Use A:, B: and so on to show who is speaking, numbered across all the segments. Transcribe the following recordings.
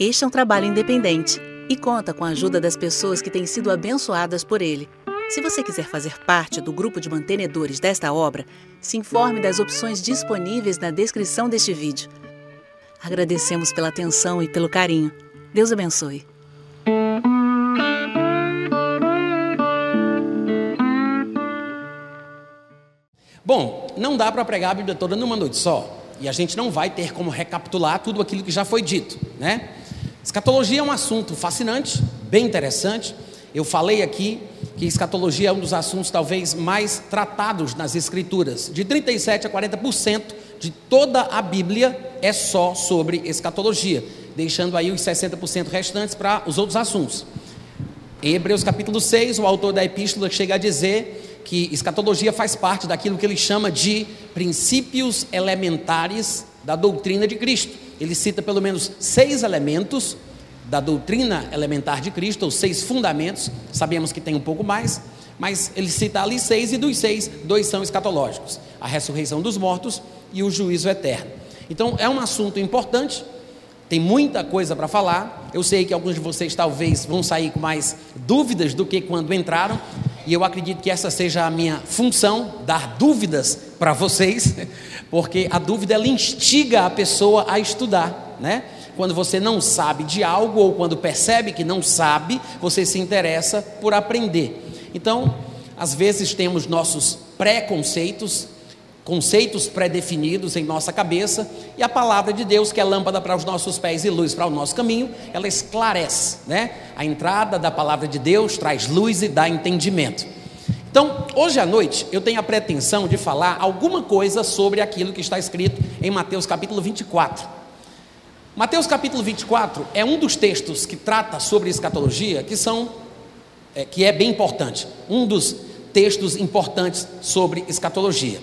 A: Este é um trabalho independente e conta com a ajuda das pessoas que têm sido abençoadas por ele. Se você quiser fazer parte do grupo de mantenedores desta obra, se informe das opções disponíveis na descrição deste vídeo. Agradecemos pela atenção e pelo carinho. Deus abençoe.
B: Bom, não dá para pregar a Bíblia toda numa noite só. E a gente não vai ter como recapitular tudo aquilo que já foi dito, né? Escatologia é um assunto fascinante, bem interessante. Eu falei aqui que escatologia é um dos assuntos talvez mais tratados nas escrituras. De 37 a 40% de toda a Bíblia é só sobre escatologia, deixando aí os 60% restantes para os outros assuntos. Em Hebreus capítulo 6, o autor da epístola chega a dizer que escatologia faz parte daquilo que ele chama de princípios elementares da doutrina de Cristo. Ele cita pelo menos seis elementos da doutrina elementar de Cristo, ou seis fundamentos, sabemos que tem um pouco mais, mas ele cita ali seis, e dos seis, dois são escatológicos: a ressurreição dos mortos e o juízo eterno. Então é um assunto importante, tem muita coisa para falar. Eu sei que alguns de vocês talvez vão sair com mais dúvidas do que quando entraram, e eu acredito que essa seja a minha função, dar dúvidas para vocês, porque a dúvida ela instiga a pessoa a estudar, né? Quando você não sabe de algo ou quando percebe que não sabe, você se interessa por aprender. Então, às vezes temos nossos preconceitos, conceitos pré-definidos em nossa cabeça, e a palavra de Deus, que é lâmpada para os nossos pés e luz para o nosso caminho, ela esclarece, né? A entrada da palavra de Deus traz luz e dá entendimento. Então, hoje à noite, eu tenho a pretensão de falar alguma coisa sobre aquilo que está escrito em Mateus capítulo 24. Mateus capítulo 24 é um dos textos que trata sobre escatologia, que são é, que é bem importante, um dos textos importantes sobre escatologia.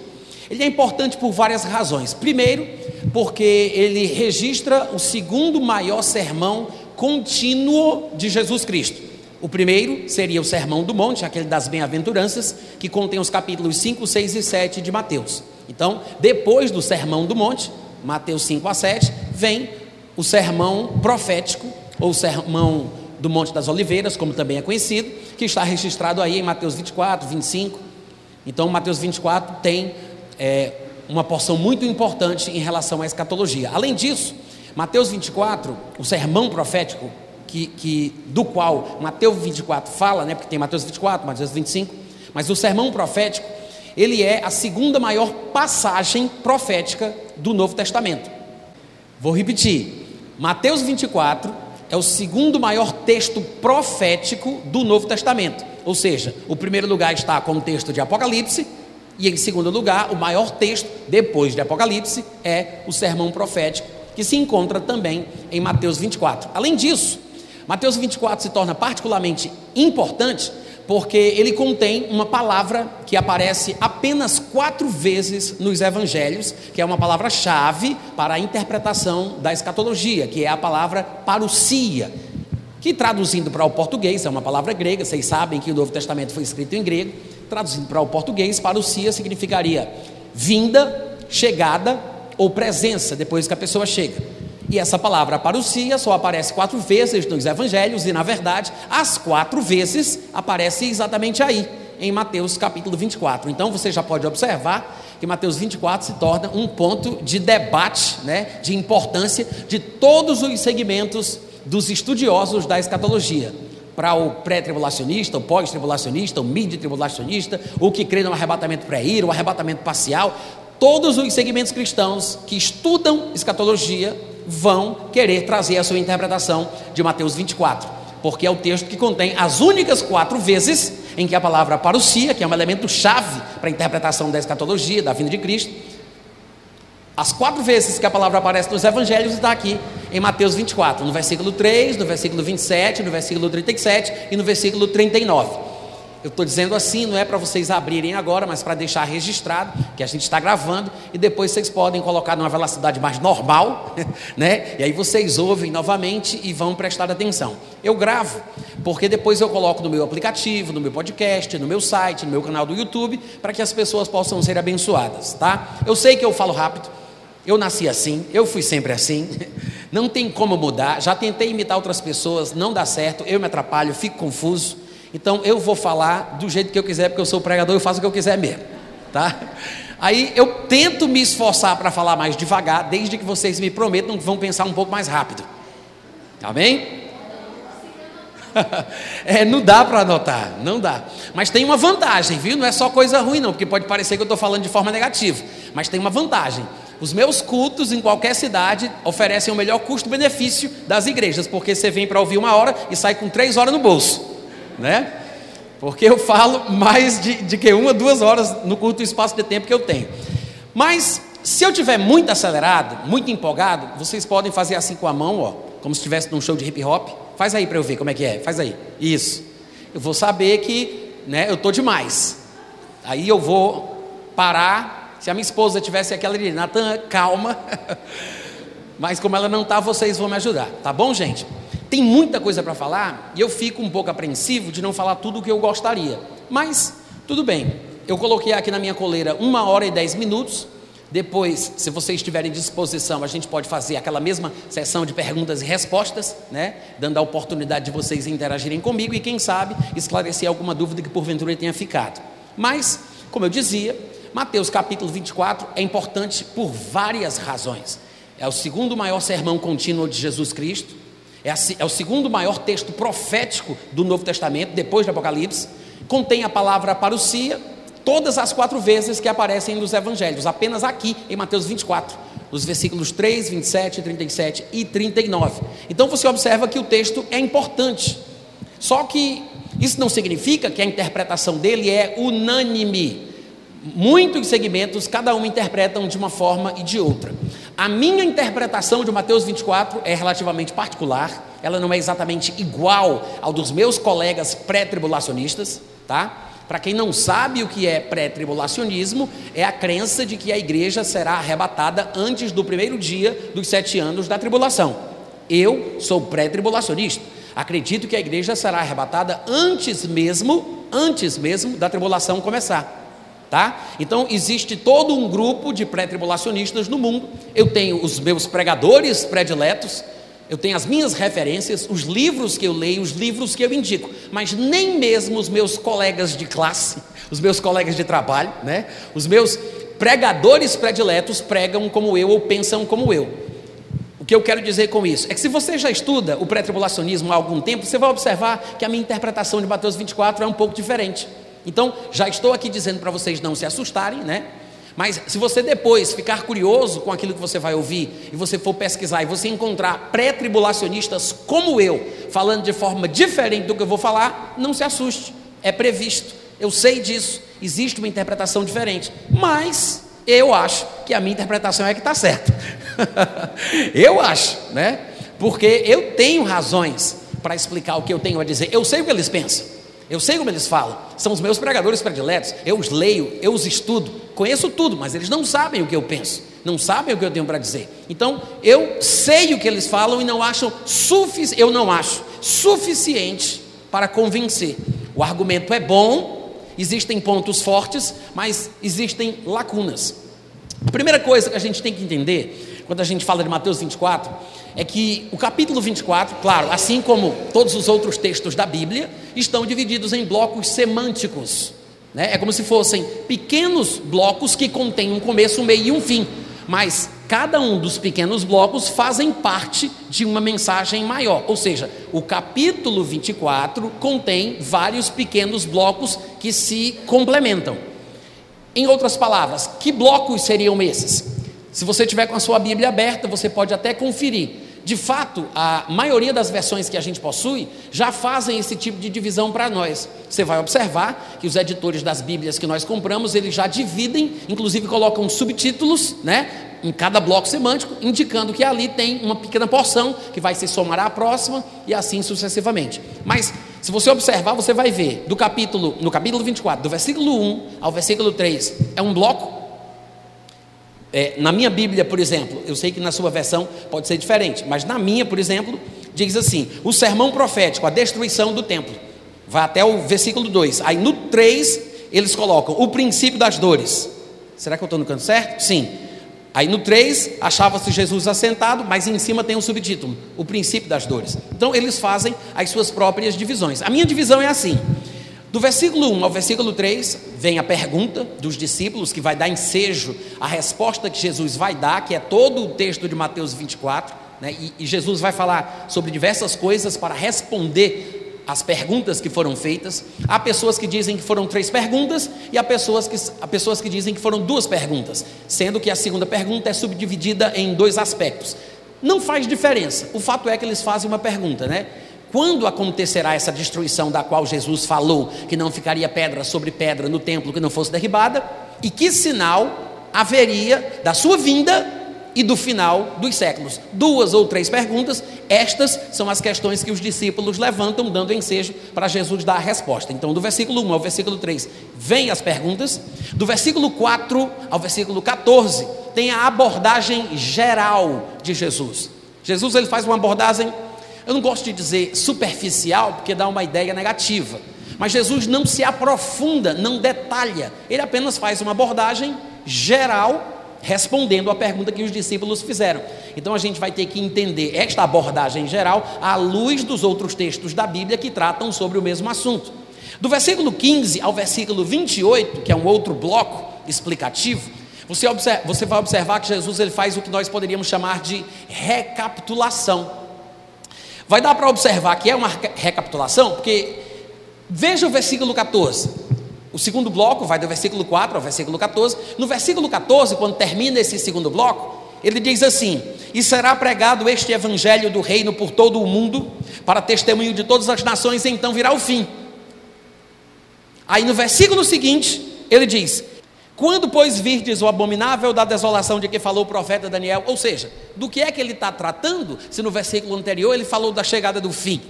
B: Ele é importante por várias razões. Primeiro, porque ele registra o segundo maior sermão contínuo de Jesus Cristo. O primeiro seria o Sermão do Monte, aquele das Bem-aventuranças, que contém os capítulos 5, 6 e 7 de Mateus. Então, depois do Sermão do Monte, Mateus 5 a 7, vem o sermão profético, ou o sermão do Monte das Oliveiras, como também é conhecido, que está registrado aí em Mateus 24, 25. Então, Mateus 24 tem é, uma porção muito importante em relação à escatologia. Além disso, Mateus 24, o sermão profético, que, que, do qual Mateus 24 fala, né, porque tem Mateus 24, Mateus 25, mas o sermão profético, ele é a segunda maior passagem profética do Novo Testamento. Vou repetir: Mateus 24 é o segundo maior texto profético do Novo Testamento. Ou seja, o primeiro lugar está com o texto de Apocalipse, e em segundo lugar, o maior texto, depois de Apocalipse, é o sermão profético, que se encontra também em Mateus 24. Além disso, Mateus 24 se torna particularmente importante porque ele contém uma palavra que aparece apenas quatro vezes nos evangelhos, que é uma palavra-chave para a interpretação da escatologia, que é a palavra parousia, que traduzindo para o português é uma palavra grega, vocês sabem que o Novo Testamento foi escrito em grego, traduzindo para o português, parousia significaria vinda, chegada ou presença depois que a pessoa chega. E essa palavra parousia só aparece quatro vezes nos evangelhos, e na verdade, as quatro vezes aparece exatamente aí, em Mateus capítulo 24. Então você já pode observar que Mateus 24 se torna um ponto de debate, né, de importância de todos os segmentos dos estudiosos da escatologia para o pré-tribulacionista, o pós-tribulacionista, o mid-tribulacionista, o que crê no arrebatamento pré-ira, o arrebatamento parcial, todos os segmentos cristãos que estudam escatologia vão querer trazer a sua interpretação de Mateus 24, porque é o texto que contém as únicas quatro vezes em que a palavra parousia, que é um elemento chave para a interpretação da escatologia, da vinda de Cristo, as quatro vezes que a palavra aparece nos evangelhos está aqui em Mateus 24, no versículo 3, no versículo 27, no versículo 37 e no versículo 39. Eu estou dizendo assim, não é para vocês abrirem agora, mas para deixar registrado que a gente está gravando e depois vocês podem colocar numa velocidade mais normal, né? E aí vocês ouvem novamente e vão prestar atenção. Eu gravo, porque depois eu coloco no meu aplicativo, no meu podcast, no meu site, no meu canal do YouTube, para que as pessoas possam ser abençoadas, tá? Eu sei que eu falo rápido, Eu nasci assim, eu fui sempre assim, não tem como mudar. Já tentei imitar outras pessoas, não dá certo, eu me atrapalho, fico confuso. Então eu vou falar do jeito que eu quiser, porque eu sou pregador, eu faço o que eu quiser mesmo, tá? Aí eu tento me esforçar para falar mais devagar, desde que vocês me prometam que vão pensar um pouco mais rápido. Amém? é, não dá para anotar, não dá. Mas tem uma vantagem, viu? Não é só coisa ruim, não, porque pode parecer que eu estou falando de forma negativa. Mas tem uma vantagem. Os meus cultos em qualquer cidade oferecem o melhor custo-benefício das igrejas, porque você vem para ouvir uma hora e sai com três horas no bolso, né? Porque eu falo mais de, de que uma, duas horas no curto espaço de tempo que eu tenho. Mas se eu tiver muito acelerado, muito empolgado, vocês podem fazer assim com a mão, ó, como se estivesse num show de hip hop. Faz aí para eu ver como é que é. Faz aí. Isso. Eu vou saber que, né, eu tô demais. Aí eu vou parar se a minha esposa tivesse aquela ali, Natan, calma. Mas como ela não está, vocês vão me ajudar, tá bom, gente? Tem muita coisa para falar e eu fico um pouco apreensivo de não falar tudo o que eu gostaria. Mas tudo bem. Eu coloquei aqui na minha coleira uma hora e dez minutos. Depois, se vocês tiverem disposição, a gente pode fazer aquela mesma sessão de perguntas e respostas, né? Dando a oportunidade de vocês interagirem comigo e, quem sabe, esclarecer alguma dúvida que porventura tenha ficado. Mas, como eu dizia, Mateus capítulo 24 é importante por várias razões. É o segundo maior sermão contínuo de Jesus Cristo, é, a, é o segundo maior texto profético do Novo Testamento, depois do Apocalipse. Contém a palavra parousia, todas as quatro vezes que aparecem nos evangelhos, apenas aqui em Mateus 24, nos versículos 3, 27, 37 e 39. Então você observa que o texto é importante. Só que isso não significa que a interpretação dele é unânime muitos segmentos, cada um interpretam de uma forma e de outra. A minha interpretação de Mateus 24 é relativamente particular, ela não é exatamente igual ao dos meus colegas pré-tribulacionistas, tá? Para quem não sabe o que é pré-tribulacionismo, é a crença de que a igreja será arrebatada antes do primeiro dia dos sete anos da tribulação. Eu sou pré-tribulacionista. Acredito que a igreja será arrebatada antes mesmo, antes mesmo da tribulação começar tá? Então existe todo um grupo de pré-tribulacionistas no mundo. Eu tenho os meus pregadores prediletos, eu tenho as minhas referências, os livros que eu leio, os livros que eu indico, mas nem mesmo os meus colegas de classe, os meus colegas de trabalho, né? Os meus pregadores prediletos pregam como eu ou pensam como eu. O que eu quero dizer com isso é que se você já estuda o pré-tribulacionismo há algum tempo, você vai observar que a minha interpretação de Mateus 24 é um pouco diferente. Então, já estou aqui dizendo para vocês não se assustarem, né? Mas se você depois ficar curioso com aquilo que você vai ouvir e você for pesquisar e você encontrar pré-tribulacionistas como eu, falando de forma diferente do que eu vou falar, não se assuste. É previsto. Eu sei disso. Existe uma interpretação diferente. Mas eu acho que a minha interpretação é que está certa. eu acho, né? Porque eu tenho razões para explicar o que eu tenho a dizer. Eu sei o que eles pensam. Eu sei como eles falam, são os meus pregadores prediletos, eu os leio, eu os estudo, conheço tudo, mas eles não sabem o que eu penso, não sabem o que eu tenho para dizer. Então, eu sei o que eles falam e não acham suficiente, eu não acho suficiente para convencer. O argumento é bom, existem pontos fortes, mas existem lacunas. A primeira coisa que a gente tem que entender, quando a gente fala de Mateus 24, é que o capítulo 24, claro, assim como todos os outros textos da Bíblia, estão divididos em blocos semânticos. Né? É como se fossem pequenos blocos que contêm um começo, um meio e um fim. Mas cada um dos pequenos blocos fazem parte de uma mensagem maior. Ou seja, o capítulo 24 contém vários pequenos blocos que se complementam. Em outras palavras, que blocos seriam esses? Se você tiver com a sua Bíblia aberta, você pode até conferir de fato, a maioria das versões que a gente possui já fazem esse tipo de divisão para nós. Você vai observar que os editores das Bíblias que nós compramos, eles já dividem, inclusive colocam subtítulos, né, em cada bloco semântico, indicando que ali tem uma pequena porção que vai se somar à próxima e assim sucessivamente. Mas se você observar, você vai ver do capítulo, no capítulo 24, do versículo 1 ao versículo 3, é um bloco é, na minha Bíblia, por exemplo, eu sei que na sua versão pode ser diferente, mas na minha, por exemplo, diz assim: o sermão profético, a destruição do templo. Vai até o versículo 2. Aí no 3, eles colocam o princípio das dores. Será que eu estou no canto certo? Sim. Aí no 3, achava-se Jesus assentado, mas em cima tem um subtítulo: O princípio das dores. Então eles fazem as suas próprias divisões. A minha divisão é assim: do versículo 1 ao versículo 3, vem a pergunta dos discípulos, que vai dar ensejo à resposta que Jesus vai dar, que é todo o texto de Mateus 24, né? e, e Jesus vai falar sobre diversas coisas para responder as perguntas que foram feitas. Há pessoas que dizem que foram três perguntas e há pessoas que, há pessoas que dizem que foram duas perguntas, sendo que a segunda pergunta é subdividida em dois aspectos. Não faz diferença, o fato é que eles fazem uma pergunta, né? Quando acontecerá essa destruição da qual Jesus falou que não ficaria pedra sobre pedra no templo que não fosse derribada? E que sinal haveria da sua vinda e do final dos séculos. Duas ou três perguntas, estas são as questões que os discípulos levantam, dando ensejo para Jesus dar a resposta. Então, do versículo 1 ao versículo 3, vem as perguntas. Do versículo 4 ao versículo 14, tem a abordagem geral de Jesus. Jesus ele faz uma abordagem, eu não gosto de dizer superficial, porque dá uma ideia negativa. Mas Jesus não se aprofunda, não detalha, ele apenas faz uma abordagem geral respondendo à pergunta que os discípulos fizeram. Então a gente vai ter que entender esta abordagem geral à luz dos outros textos da Bíblia que tratam sobre o mesmo assunto. Do versículo 15 ao versículo 28, que é um outro bloco explicativo, você, observa, você vai observar que Jesus ele faz o que nós poderíamos chamar de recapitulação. Vai dar para observar que é uma recapitulação, porque veja o versículo 14. O segundo bloco vai do versículo 4 ao versículo 14. No versículo 14, quando termina esse segundo bloco, ele diz assim: E será pregado este evangelho do reino por todo o mundo, para testemunho de todas as nações, e então virá o fim. Aí no versículo seguinte, ele diz: Quando, pois, virdes o abominável da desolação de que falou o profeta Daniel, ou seja, do que é que ele está tratando, se no versículo anterior ele falou da chegada do fim.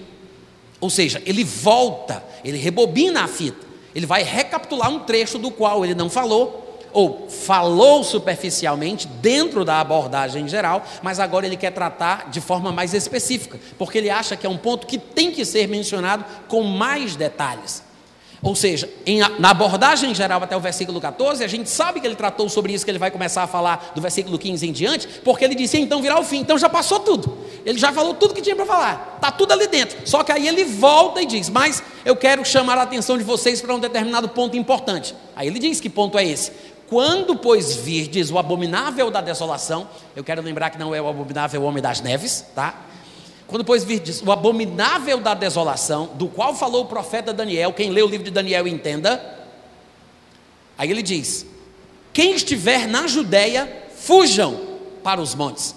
B: Ou seja, ele volta, ele rebobina a fita. Ele vai recapitular um trecho do qual ele não falou, ou falou superficialmente dentro da abordagem geral, mas agora ele quer tratar de forma mais específica, porque ele acha que é um ponto que tem que ser mencionado com mais detalhes. Ou seja, em, na abordagem geral até o versículo 14, a gente sabe que ele tratou sobre isso que ele vai começar a falar do versículo 15 em diante, porque ele disse então virá o fim, então já passou tudo. Ele já falou tudo que tinha para falar, está tudo ali dentro. Só que aí ele volta e diz: Mas eu quero chamar a atenção de vocês para um determinado ponto importante. Aí ele diz: Que ponto é esse? Quando, pois, virdes o abominável da desolação, eu quero lembrar que não é o abominável homem das neves, tá? Quando, pois, virdes o abominável da desolação, do qual falou o profeta Daniel, quem lê o livro de Daniel entenda. Aí ele diz: Quem estiver na Judéia, fujam para os montes.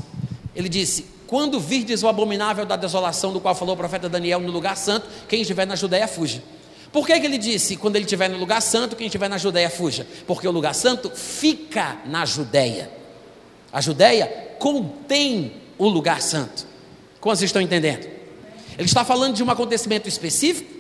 B: Ele disse: Quando virdes o abominável da desolação, do qual falou o profeta Daniel no lugar santo, quem estiver na Judéia, fuja. Por que, que ele disse: Quando ele estiver no lugar santo, quem estiver na Judéia, fuja? Porque o lugar santo fica na Judéia. A Judéia contém o lugar santo. Vocês estão entendendo? Ele está falando de um acontecimento específico,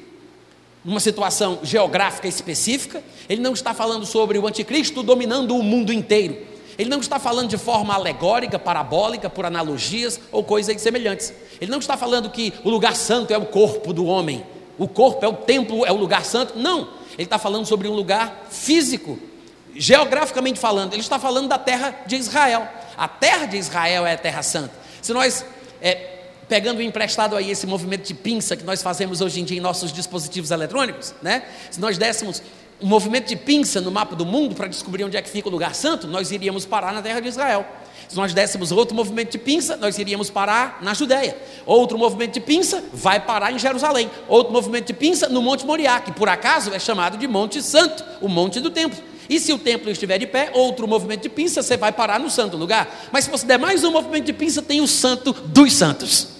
B: uma situação geográfica específica. Ele não está falando sobre o anticristo dominando o mundo inteiro. Ele não está falando de forma alegórica, parabólica, por analogias ou coisas semelhantes. Ele não está falando que o lugar santo é o corpo do homem, o corpo é o templo, é o lugar santo. Não. Ele está falando sobre um lugar físico, geograficamente falando. Ele está falando da terra de Israel. A terra de Israel é a terra santa. Se nós é, pegando emprestado aí esse movimento de pinça que nós fazemos hoje em dia em nossos dispositivos eletrônicos, né? Se nós dessemos um movimento de pinça no mapa do mundo para descobrir onde é que fica o lugar santo, nós iríamos parar na terra de Israel. Se nós dessemos outro movimento de pinça, nós iríamos parar na Judéia. Outro movimento de pinça vai parar em Jerusalém. Outro movimento de pinça no Monte Moriá, que por acaso é chamado de Monte Santo, o Monte do Templo. E se o templo estiver de pé, outro movimento de pinça, você vai parar no santo lugar. Mas se você der mais um movimento de pinça, tem o santo dos santos.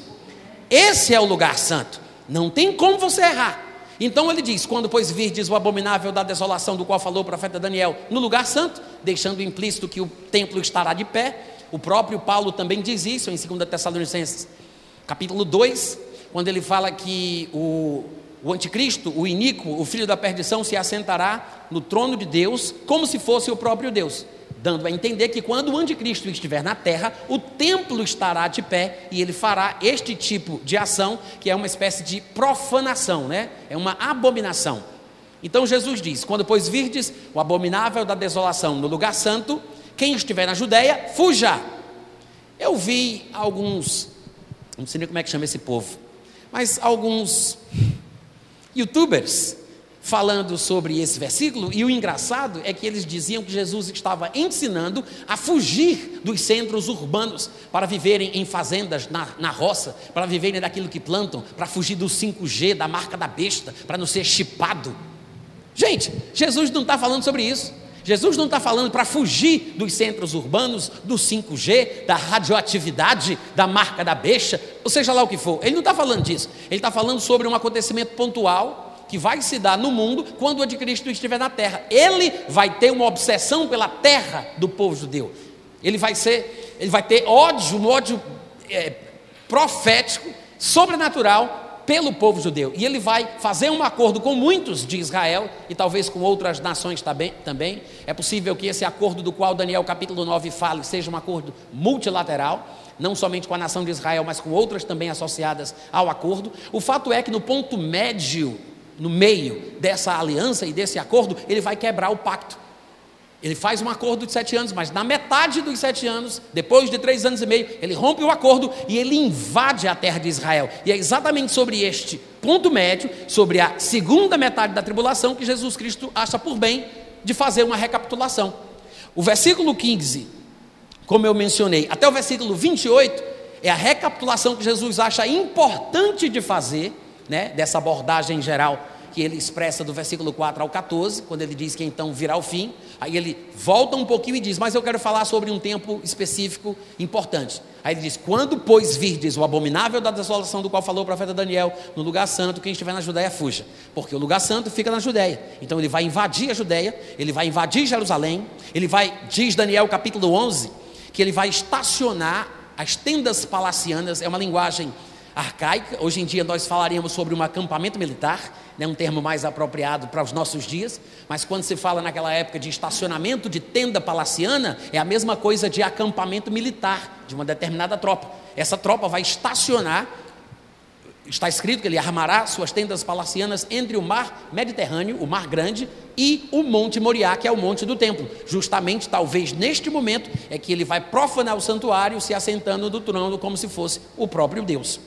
B: Esse é o lugar santo. Não tem como você errar. Então ele diz: quando pois virdes o abominável da desolação do qual falou o profeta Daniel no lugar santo, deixando implícito que o templo estará de pé, o próprio Paulo também diz isso em 2 Tessalonicenses, capítulo 2, quando ele fala que o, o anticristo, o iníquo, o filho da perdição, se assentará no trono de Deus como se fosse o próprio Deus dando a entender que quando o anticristo estiver na terra, o templo estará de pé e ele fará este tipo de ação, que é uma espécie de profanação, né? É uma abominação. Então Jesus diz: Quando pois virdes o abominável da desolação no lugar santo, quem estiver na Judéia, fuja. Eu vi alguns, não sei nem como é que chama esse povo, mas alguns youtubers falando sobre esse versículo, e o engraçado é que eles diziam que Jesus estava ensinando a fugir dos centros urbanos para viverem em fazendas na, na roça, para viverem daquilo que plantam, para fugir do 5G, da marca da besta, para não ser chipado. Gente, Jesus não está falando sobre isso. Jesus não está falando para fugir dos centros urbanos, do 5G, da radioatividade, da marca da besta, ou seja lá o que for. Ele não está falando disso. Ele está falando sobre um acontecimento pontual que vai se dar no mundo quando o anticristo estiver na terra. Ele vai ter uma obsessão pela terra do povo judeu. Ele vai ser, ele vai ter ódio, um ódio é, profético, sobrenatural pelo povo judeu. E ele vai fazer um acordo com muitos de Israel e talvez com outras nações também. É possível que esse acordo do qual Daniel capítulo 9 fala seja um acordo multilateral, não somente com a nação de Israel, mas com outras também associadas ao acordo. O fato é que no ponto médio no meio dessa aliança e desse acordo, ele vai quebrar o pacto. Ele faz um acordo de sete anos, mas na metade dos sete anos, depois de três anos e meio, ele rompe o acordo e ele invade a terra de Israel. E é exatamente sobre este ponto médio, sobre a segunda metade da tribulação, que Jesus Cristo acha por bem de fazer uma recapitulação. O versículo 15, como eu mencionei, até o versículo 28, é a recapitulação que Jesus acha importante de fazer né, dessa abordagem geral que ele expressa do versículo 4 ao 14, quando ele diz que então virá o fim. Aí ele volta um pouquinho e diz: Mas eu quero falar sobre um tempo específico importante. Aí ele diz: Quando, pois, virdes o abominável da desolação do qual falou o profeta Daniel, no lugar santo, quem estiver na Judéia, fuja. Porque o lugar santo fica na Judéia. Então ele vai invadir a Judéia, ele vai invadir Jerusalém, ele vai, diz Daniel capítulo 11, que ele vai estacionar as tendas palacianas, é uma linguagem arcaica. Hoje em dia nós falaríamos sobre um acampamento militar, né, um termo mais apropriado para os nossos dias, mas quando se fala naquela época de estacionamento de tenda palaciana, é a mesma coisa de acampamento militar de uma determinada tropa. Essa tropa vai estacionar, está escrito que ele armará suas tendas palacianas entre o mar Mediterrâneo, o mar grande, e o Monte Moriá, que é o monte do templo. Justamente, talvez neste momento, é que ele vai profanar o santuário, se assentando do trono como se fosse o próprio Deus.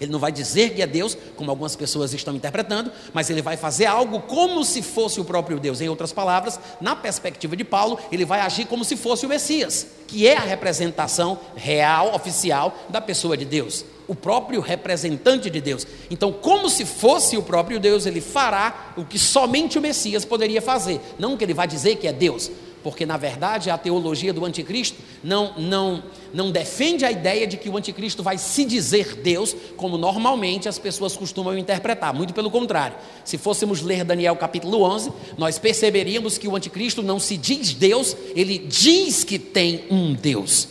B: Ele não vai dizer que é Deus, como algumas pessoas estão interpretando, mas ele vai fazer algo como se fosse o próprio Deus. Em outras palavras, na perspectiva de Paulo, ele vai agir como se fosse o Messias, que é a representação real, oficial da pessoa de Deus, o próprio representante de Deus. Então, como se fosse o próprio Deus, ele fará o que somente o Messias poderia fazer, não que ele vai dizer que é Deus, porque na verdade a teologia do anticristo não, não, não defende a ideia de que o anticristo vai se dizer Deus, como normalmente as pessoas costumam interpretar, muito pelo contrário. Se fôssemos ler Daniel capítulo 11, nós perceberíamos que o anticristo não se diz Deus, ele diz que tem um Deus.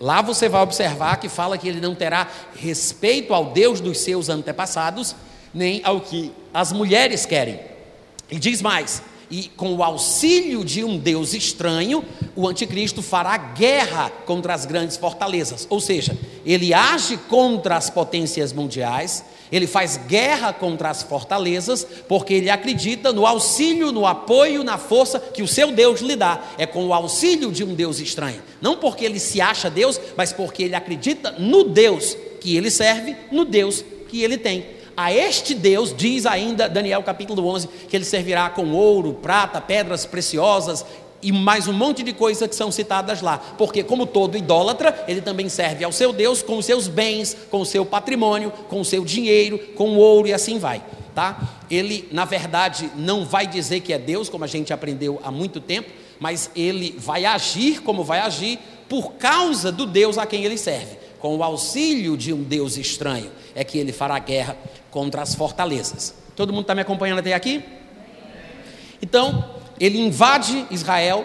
B: Lá você vai observar que fala que ele não terá respeito ao Deus dos seus antepassados, nem ao que as mulheres querem. E diz mais: e com o auxílio de um Deus estranho, o anticristo fará guerra contra as grandes fortalezas. Ou seja, ele age contra as potências mundiais, ele faz guerra contra as fortalezas, porque ele acredita no auxílio, no apoio, na força que o seu Deus lhe dá. É com o auxílio de um Deus estranho. Não porque ele se acha Deus, mas porque ele acredita no Deus que ele serve, no Deus que ele tem. A este Deus, diz ainda Daniel capítulo 11, que ele servirá com ouro, prata, pedras preciosas e mais um monte de coisas que são citadas lá. Porque, como todo idólatra, ele também serve ao seu Deus com os seus bens, com o seu patrimônio, com o seu dinheiro, com o ouro e assim vai. Tá? Ele, na verdade, não vai dizer que é Deus, como a gente aprendeu há muito tempo, mas ele vai agir como vai agir por causa do Deus a quem ele serve, com o auxílio de um Deus estranho, é que ele fará guerra contra as fortalezas. Todo mundo está me acompanhando até aqui? Então, ele invade Israel,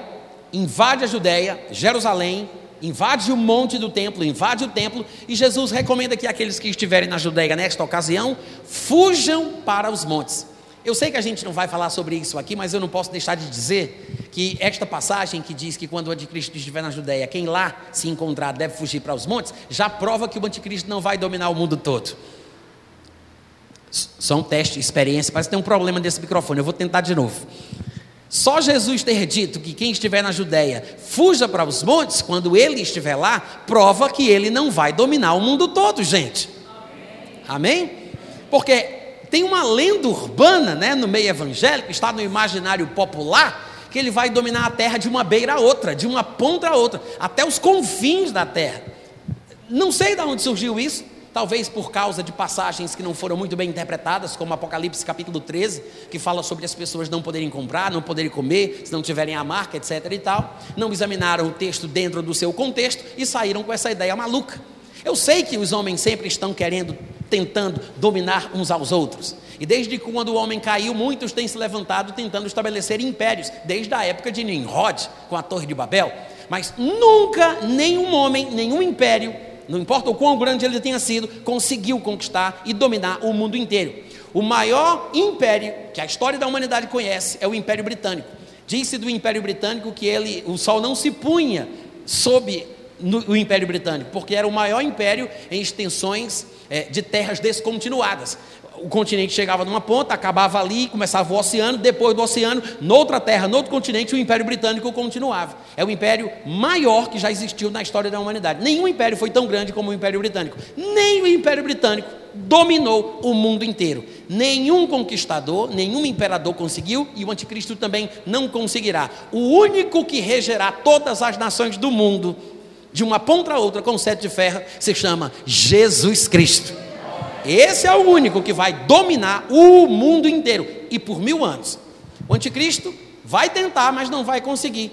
B: invade a Judéia, Jerusalém, invade o monte do templo, invade o templo, e Jesus recomenda que aqueles que estiverem na Judéia nesta ocasião fujam para os montes. Eu sei que a gente não vai falar sobre isso aqui, mas eu não posso deixar de dizer que esta passagem que diz que quando o anticristo estiver na Judéia, quem lá se encontrar deve fugir para os montes, já prova que o anticristo não vai dominar o mundo todo. Só um teste, experiência. Parece que tem um problema desse microfone. Eu vou tentar de novo. Só Jesus ter dito que quem estiver na Judéia fuja para os montes, quando ele estiver lá, prova que ele não vai dominar o mundo todo, gente. Amém? Porque tem uma lenda urbana, né, no meio evangélico, está no imaginário popular, que ele vai dominar a terra de uma beira a outra, de uma ponta a outra, até os confins da terra. Não sei de onde surgiu isso, talvez por causa de passagens que não foram muito bem interpretadas, como Apocalipse capítulo 13, que fala sobre as pessoas não poderem comprar, não poderem comer, se não tiverem a marca, etc e tal. Não examinaram o texto dentro do seu contexto e saíram com essa ideia maluca. Eu sei que os homens sempre estão querendo, tentando dominar uns aos outros. E desde quando o homem caiu, muitos têm se levantado tentando estabelecer impérios, desde a época de Nimrod, com a Torre de Babel. Mas nunca nenhum homem, nenhum império não importa o quão grande ele tenha sido, conseguiu conquistar e dominar o mundo inteiro. O maior império que a história da humanidade conhece é o Império Britânico. Disse do Império Britânico que ele, o sol não se punha sob no, o Império Britânico, porque era o maior império em extensões é, de terras descontinuadas o continente chegava numa ponta, acabava ali, começava o oceano, depois do oceano, noutra terra, noutro continente, o Império Britânico continuava. É o império maior que já existiu na história da humanidade. Nenhum império foi tão grande como o Império Britânico. Nem o Império Britânico dominou o mundo inteiro. Nenhum conquistador, nenhum imperador conseguiu e o anticristo também não conseguirá. O único que regerá todas as nações do mundo, de uma ponta a outra com sete de ferro, se chama Jesus Cristo. Esse é o único que vai dominar o mundo inteiro e por mil anos. O anticristo vai tentar, mas não vai conseguir.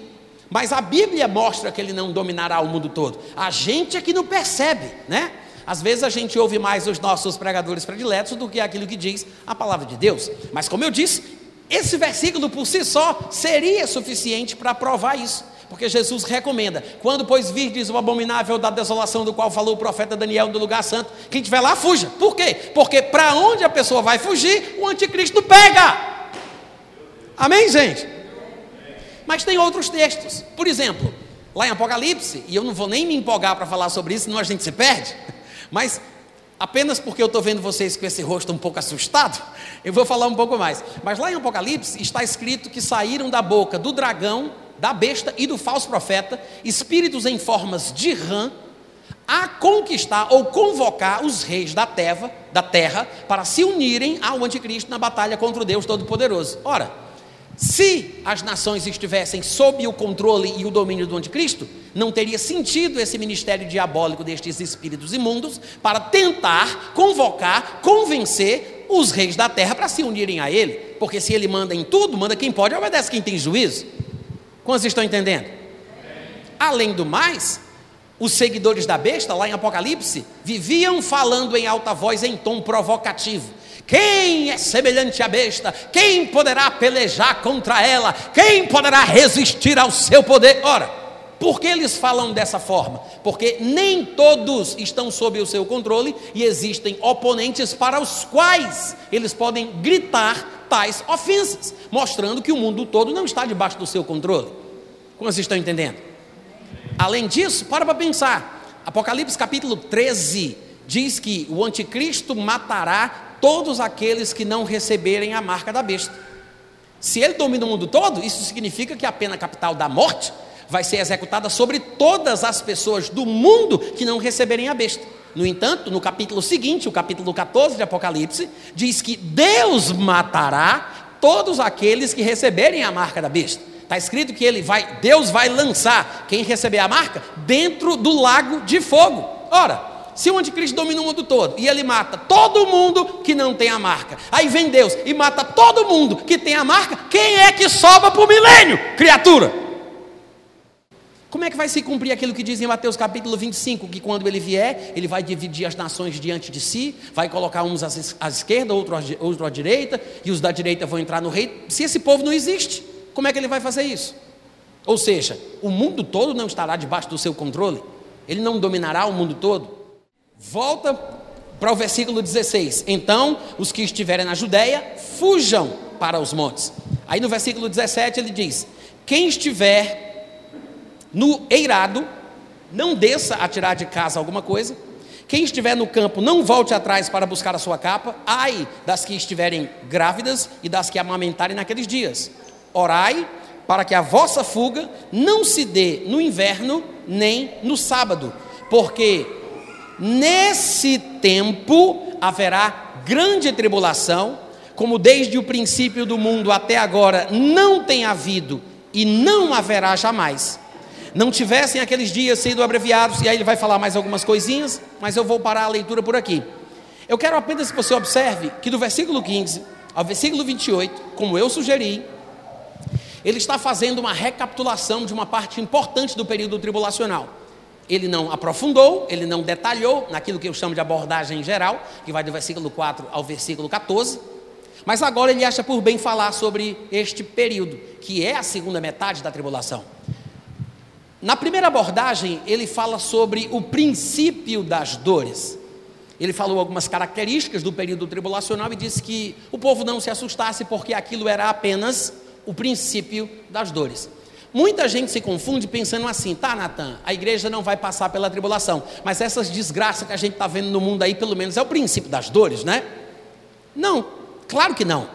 B: Mas a Bíblia mostra que ele não dominará o mundo todo. A gente é que não percebe, né? Às vezes a gente ouve mais os nossos pregadores prediletos do que aquilo que diz a palavra de Deus. Mas como eu disse, esse versículo por si só seria suficiente para provar isso. Porque Jesus recomenda: quando, pois, virdes o abominável da desolação do qual falou o profeta Daniel do lugar santo, quem estiver lá, fuja. Por quê? Porque para onde a pessoa vai fugir, o anticristo pega. Amém, gente? Mas tem outros textos. Por exemplo, lá em Apocalipse, e eu não vou nem me empolgar para falar sobre isso, senão a gente se perde. Mas apenas porque eu estou vendo vocês com esse rosto um pouco assustado, eu vou falar um pouco mais. Mas lá em Apocalipse está escrito que saíram da boca do dragão da besta e do falso profeta, espíritos em formas de rã, a conquistar ou convocar os reis da terra, da terra para se unirem ao anticristo na batalha contra o Deus Todo-Poderoso. Ora, se as nações estivessem sob o controle e o domínio do anticristo, não teria sentido esse ministério diabólico destes espíritos imundos para tentar convocar, convencer os reis da terra para se unirem a ele, porque se ele manda em tudo, manda quem pode, obedece quem tem juízo. Quantos estão entendendo? Além do mais, os seguidores da besta, lá em Apocalipse, viviam falando em alta voz, em tom provocativo. Quem é semelhante à besta? Quem poderá pelejar contra ela? Quem poderá resistir ao seu poder? Ora, por que eles falam dessa forma? Porque nem todos estão sob o seu controle e existem oponentes para os quais eles podem gritar tais ofensas, mostrando que o mundo todo não está debaixo do seu controle. Como vocês estão entendendo? Além disso, para para pensar. Apocalipse capítulo 13 diz que o anticristo matará todos aqueles que não receberem a marca da besta. Se ele domina o mundo todo, isso significa que a pena capital da morte vai ser executada sobre todas as pessoas do mundo que não receberem a besta. No entanto, no capítulo seguinte, o capítulo 14 de Apocalipse, diz que Deus matará todos aqueles que receberem a marca da besta. Está escrito que ele vai, Deus vai lançar quem receber a marca dentro do lago de fogo. Ora, se o anticristo domina o mundo todo e ele mata todo mundo que não tem a marca, aí vem Deus e mata todo mundo que tem a marca, quem é que sobra para o milênio, criatura? Como é que vai se cumprir aquilo que diz em Mateus capítulo 25? Que quando ele vier, ele vai dividir as nações diante de si, vai colocar uns à esquerda, outros outro à direita, e os da direita vão entrar no rei. Se esse povo não existe, como é que ele vai fazer isso? Ou seja, o mundo todo não estará debaixo do seu controle, ele não dominará o mundo todo. Volta para o versículo 16: Então os que estiverem na Judéia fujam para os montes. Aí no versículo 17 ele diz: Quem estiver no eirado, não desça a tirar de casa alguma coisa. Quem estiver no campo, não volte atrás para buscar a sua capa. Ai das que estiverem grávidas e das que amamentarem naqueles dias. orai para que a vossa fuga não se dê no inverno nem no sábado, porque nesse tempo haverá grande tribulação, como desde o princípio do mundo até agora não tem havido e não haverá jamais. Não tivessem aqueles dias sido abreviados, e aí ele vai falar mais algumas coisinhas, mas eu vou parar a leitura por aqui. Eu quero apenas que você observe que do versículo 15 ao versículo 28, como eu sugeri, ele está fazendo uma recapitulação de uma parte importante do período tribulacional. Ele não aprofundou, ele não detalhou naquilo que eu chamo de abordagem geral, que vai do versículo 4 ao versículo 14. Mas agora ele acha por bem falar sobre este período, que é a segunda metade da tribulação. Na primeira abordagem, ele fala sobre o princípio das dores. Ele falou algumas características do período tribulacional e disse que o povo não se assustasse porque aquilo era apenas o princípio das dores. Muita gente se confunde pensando assim, tá, Natan, a igreja não vai passar pela tribulação, mas essas desgraças que a gente está vendo no mundo aí, pelo menos é o princípio das dores, né? Não, claro que não.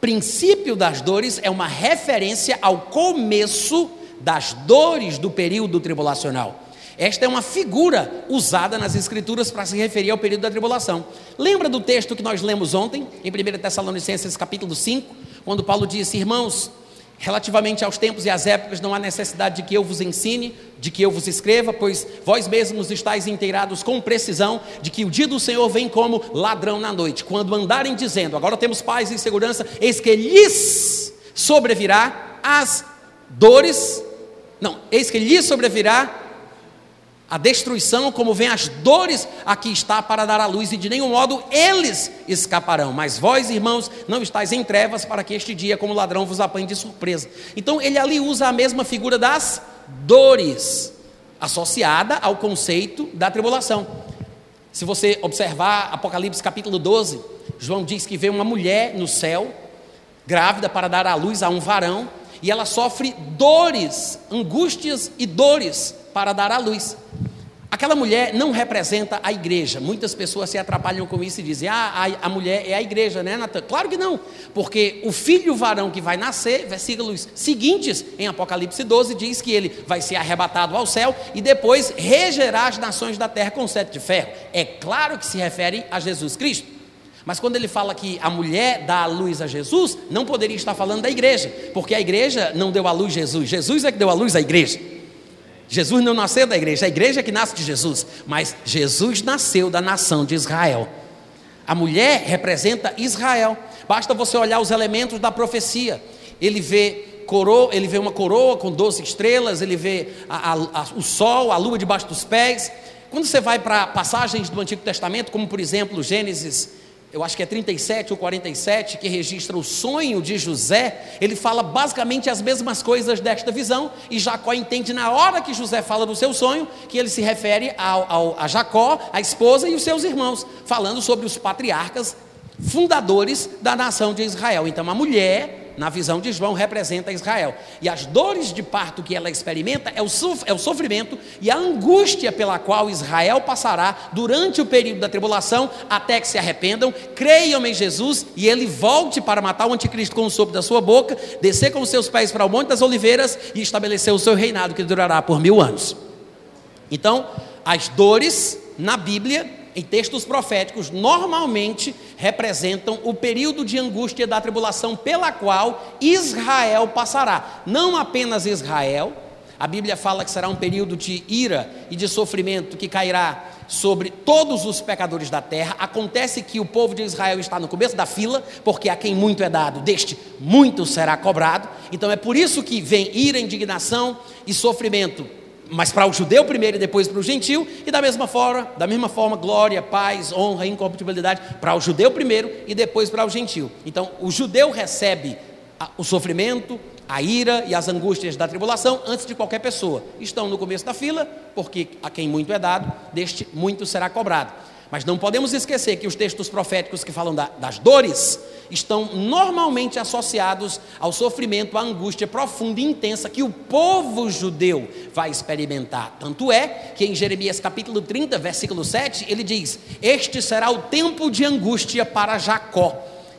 B: Princípio das dores é uma referência ao começo das dores do período tribulacional. Esta é uma figura usada nas Escrituras para se referir ao período da tribulação. Lembra do texto que nós lemos ontem, em 1 Tessalonicenses capítulo 5, quando Paulo disse: Irmãos, relativamente aos tempos e às épocas, não há necessidade de que eu vos ensine, de que eu vos escreva, pois vós mesmos estáis inteirados com precisão de que o dia do Senhor vem como ladrão na noite, quando andarem dizendo: Agora temos paz e segurança, eis que lhes sobrevirá as dores, não, eis que lhes sobrevirá a destruição, como vem as dores, aqui está para dar a luz, e de nenhum modo eles escaparão. Mas vós, irmãos, não estáis em trevas, para que este dia, como ladrão, vos apanhe de surpresa. Então, ele ali usa a mesma figura das dores, associada ao conceito da tribulação. Se você observar Apocalipse capítulo 12, João diz que vê uma mulher no céu, grávida, para dar à luz a um varão, e ela sofre dores, angústias e dores para dar à luz. Aquela mulher não representa a igreja. Muitas pessoas se atrapalham com isso e dizem: ah, a, a mulher é a igreja, né, Natan? Claro que não, porque o filho varão que vai nascer, versículos seguintes em Apocalipse 12, diz que ele vai ser arrebatado ao céu e depois regerá as nações da terra com sete de ferro. É claro que se refere a Jesus Cristo. Mas quando ele fala que a mulher dá a luz a Jesus, não poderia estar falando da igreja, porque a igreja não deu a luz a Jesus, Jesus é que deu a luz à igreja. Jesus não nasceu da igreja, a igreja é que nasce de Jesus, mas Jesus nasceu da nação de Israel. A mulher representa Israel. Basta você olhar os elementos da profecia. Ele vê coroa, ele vê uma coroa com 12 estrelas, ele vê a, a, a, o sol, a lua debaixo dos pés. Quando você vai para passagens do Antigo Testamento, como por exemplo Gênesis eu acho que é 37 ou 47, que registra o sonho de José, ele fala basicamente as mesmas coisas desta visão, e Jacó entende na hora que José fala do seu sonho, que ele se refere ao, ao, a Jacó, a esposa e os seus irmãos, falando sobre os patriarcas fundadores da nação de Israel. Então, a mulher na visão de João, representa Israel. E as dores de parto que ela experimenta é o, é o sofrimento e a angústia pela qual Israel passará durante o período da tribulação, até que se arrependam, creiam em Jesus e ele volte para matar o anticristo com o sopro da sua boca, descer com os seus pés para o Monte das Oliveiras e estabelecer o seu reinado que durará por mil anos. Então, as dores na Bíblia em textos proféticos, normalmente representam o período de angústia da tribulação pela qual Israel passará. Não apenas Israel, a Bíblia fala que será um período de ira e de sofrimento que cairá sobre todos os pecadores da terra. Acontece que o povo de Israel está no começo da fila, porque a quem muito é dado, deste muito será cobrado. Então é por isso que vem ira, indignação e sofrimento mas para o judeu primeiro e depois para o gentil, e da mesma forma, da mesma forma, glória, paz, honra, incorruptibilidade para o judeu primeiro e depois para o gentil. Então, o judeu recebe o sofrimento, a ira e as angústias da tribulação antes de qualquer pessoa. Estão no começo da fila, porque a quem muito é dado, deste muito será cobrado. Mas não podemos esquecer que os textos proféticos que falam da, das dores estão normalmente associados ao sofrimento, à angústia profunda e intensa que o povo judeu vai experimentar. Tanto é que em Jeremias capítulo 30, versículo 7, ele diz: Este será o tempo de angústia para Jacó.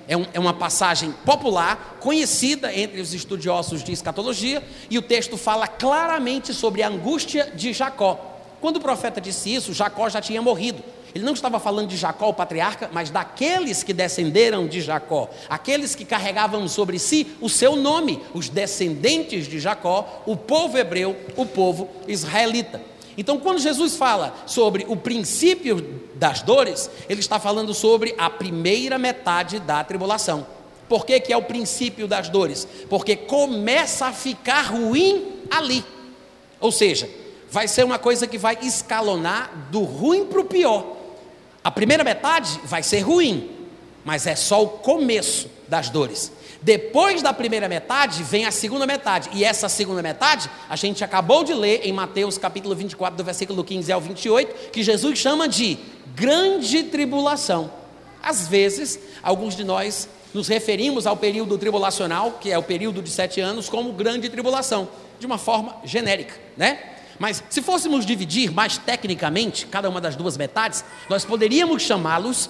B: é, um, é, uma passagem popular, conhecida entre os estudiosos de escatologia, e o texto fala claramente sobre a angústia de Jacó. Quando o profeta disse isso, Jacó já tinha morrido. Ele não estava falando de Jacó, o patriarca, mas daqueles que descenderam de Jacó, aqueles que carregavam sobre si o seu nome, os descendentes de Jacó, o povo hebreu, o povo israelita. Então, quando Jesus fala sobre o princípio das dores, ele está falando sobre a primeira metade da tribulação. Por que, que é o princípio das dores? Porque começa a ficar ruim ali. Ou seja, vai ser uma coisa que vai escalonar do ruim para o pior. A primeira metade vai ser ruim, mas é só o começo das dores. Depois da primeira metade, vem a segunda metade. E essa segunda metade, a gente acabou de ler em Mateus capítulo 24, do versículo 15 ao 28, que Jesus chama de grande tribulação. Às vezes, alguns de nós nos referimos ao período tribulacional, que é o período de sete anos, como grande tribulação, de uma forma genérica, né? Mas se fôssemos dividir mais tecnicamente cada uma das duas metades, nós poderíamos chamá-los,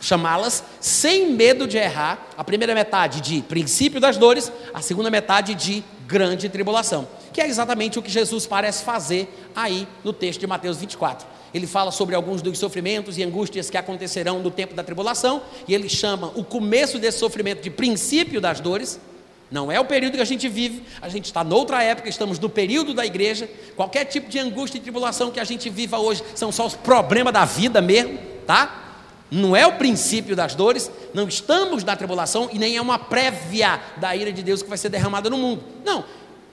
B: chamá-las sem medo de errar. A primeira metade de princípio das dores, a segunda metade de grande tribulação, que é exatamente o que Jesus parece fazer aí no texto de Mateus 24. Ele fala sobre alguns dos sofrimentos e angústias que acontecerão no tempo da tribulação, e ele chama o começo desse sofrimento de princípio das dores, não é o período que a gente vive, a gente está noutra época, estamos no período da igreja. Qualquer tipo de angústia e tribulação que a gente viva hoje são só os problemas da vida mesmo, tá? Não é o princípio das dores, não estamos na tribulação e nem é uma prévia da ira de Deus que vai ser derramada no mundo. Não,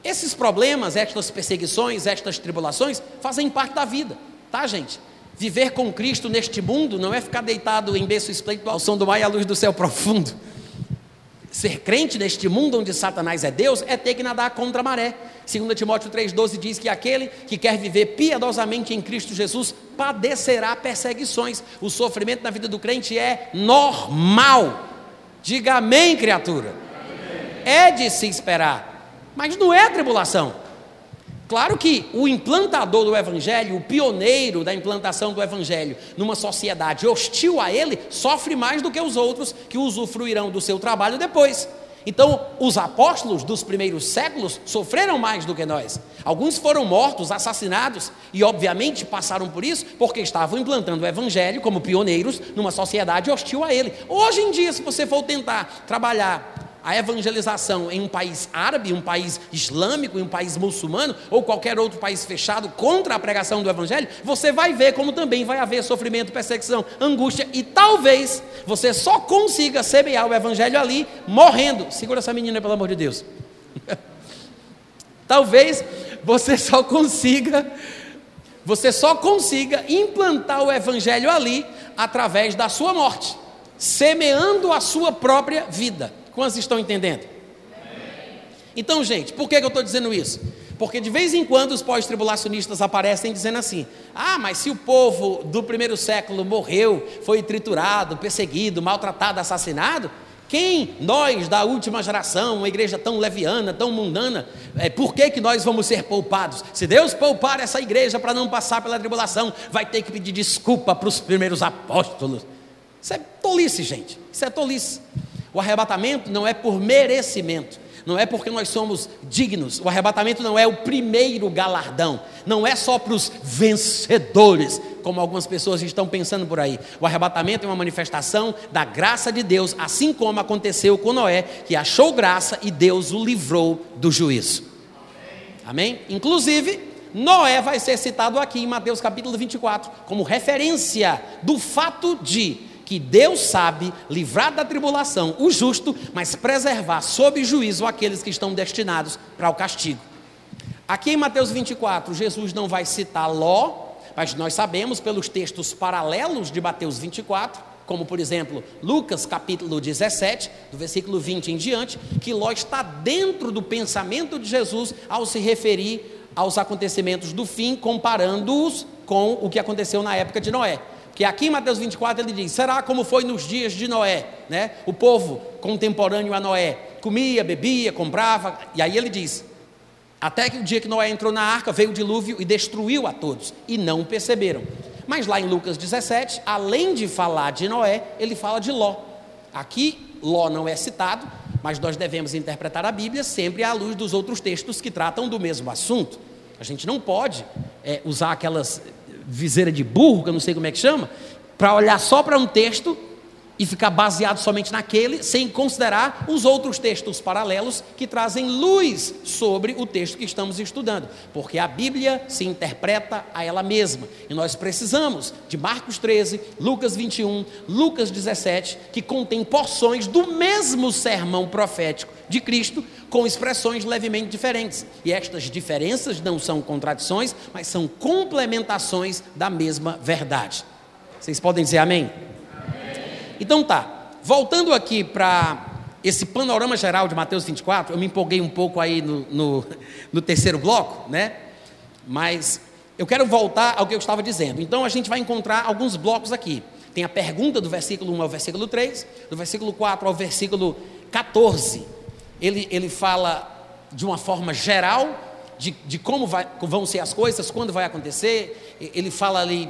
B: esses problemas, estas perseguições, estas tribulações fazem parte da vida, tá, gente? Viver com Cristo neste mundo não é ficar deitado em berço esplêndido ao som do mar e à luz do céu profundo. Ser crente neste mundo onde Satanás é Deus é ter que nadar contra a maré. 2 Timóteo 3,12 diz que aquele que quer viver piedosamente em Cristo Jesus padecerá perseguições. O sofrimento na vida do crente é normal. Diga amém, criatura. Amém. É de se esperar, mas não é tribulação. Claro que o implantador do Evangelho, o pioneiro da implantação do Evangelho numa sociedade hostil a ele, sofre mais do que os outros que usufruirão do seu trabalho depois. Então, os apóstolos dos primeiros séculos sofreram mais do que nós. Alguns foram mortos, assassinados, e obviamente passaram por isso porque estavam implantando o evangelho como pioneiros numa sociedade hostil a ele. Hoje em dia, se você for tentar trabalhar a evangelização em um país árabe, um país islâmico, em um país muçulmano ou qualquer outro país fechado contra a pregação do evangelho, você vai ver como também vai haver sofrimento, perseguição, angústia e talvez você só consiga semear o evangelho ali morrendo. Segura essa menina pelo amor de Deus. talvez você só consiga você só consiga implantar o evangelho ali através da sua morte, semeando a sua própria vida. Quantos estão entendendo? Então, gente, por que, que eu estou dizendo isso? Porque de vez em quando os pós-tribulacionistas aparecem dizendo assim: ah, mas se o povo do primeiro século morreu, foi triturado, perseguido, maltratado, assassinado, quem nós da última geração, uma igreja tão leviana, tão mundana, é, por que, que nós vamos ser poupados? Se Deus poupar essa igreja para não passar pela tribulação, vai ter que pedir desculpa para os primeiros apóstolos. Isso é tolice, gente. Isso é tolice. O arrebatamento não é por merecimento, não é porque nós somos dignos. O arrebatamento não é o primeiro galardão, não é só para os vencedores, como algumas pessoas estão pensando por aí. O arrebatamento é uma manifestação da graça de Deus, assim como aconteceu com Noé, que achou graça e Deus o livrou do juízo. Amém? Inclusive, Noé vai ser citado aqui em Mateus capítulo 24 como referência do fato de que Deus sabe livrar da tribulação o justo, mas preservar sob juízo aqueles que estão destinados para o castigo. Aqui em Mateus 24, Jesus não vai citar Ló, mas nós sabemos pelos textos paralelos de Mateus 24, como por exemplo Lucas capítulo 17, do versículo 20 em diante, que Ló está dentro do pensamento de Jesus ao se referir aos acontecimentos do fim, comparando-os com o que aconteceu na época de Noé que aqui em Mateus 24 ele diz: será como foi nos dias de Noé, né? O povo contemporâneo a Noé comia, bebia, comprava, e aí ele diz: até que o dia que Noé entrou na arca, veio o dilúvio e destruiu a todos, e não perceberam. Mas lá em Lucas 17, além de falar de Noé, ele fala de Ló. Aqui Ló não é citado, mas nós devemos interpretar a Bíblia sempre à luz dos outros textos que tratam do mesmo assunto. A gente não pode é, usar aquelas viseira de burro, que eu não sei como é que chama, para olhar só para um texto e ficar baseado somente naquele, sem considerar os outros textos paralelos que trazem luz sobre o texto que estamos estudando, porque a Bíblia se interpreta a ela mesma, e nós precisamos de Marcos 13, Lucas 21, Lucas 17, que contém porções do mesmo sermão profético de Cristo, com expressões levemente diferentes. E estas diferenças não são contradições, mas são complementações da mesma verdade. Vocês podem dizer amém? Então tá, voltando aqui para esse panorama geral de Mateus 24, eu me empolguei um pouco aí no, no, no terceiro bloco, né? Mas eu quero voltar ao que eu estava dizendo. Então a gente vai encontrar alguns blocos aqui. Tem a pergunta do versículo 1 ao versículo 3, do versículo 4 ao versículo 14. Ele, ele fala de uma forma geral de, de como vai, vão ser as coisas, quando vai acontecer. Ele fala ali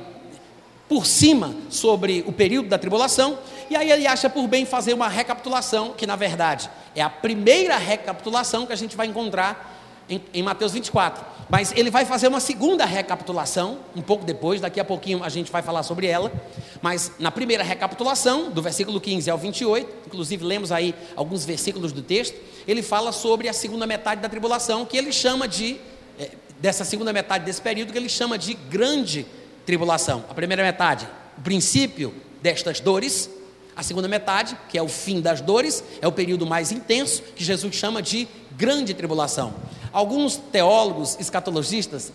B: por cima sobre o período da tribulação, e aí ele acha por bem fazer uma recapitulação, que na verdade é a primeira recapitulação que a gente vai encontrar em, em, Mateus 24. Mas ele vai fazer uma segunda recapitulação, um pouco depois, daqui a pouquinho a gente vai falar sobre ela. Mas na primeira recapitulação, do versículo 15 ao 28, inclusive lemos aí alguns versículos do texto, ele fala sobre a segunda metade da tribulação, que ele chama de, é, dessa segunda metade desse período, que ele chama de grande tribulação. A primeira metade, o princípio destas dores. A segunda metade, que é o fim das dores, é o período mais intenso, que Jesus chama de grande tribulação. Alguns teólogos escatologistas,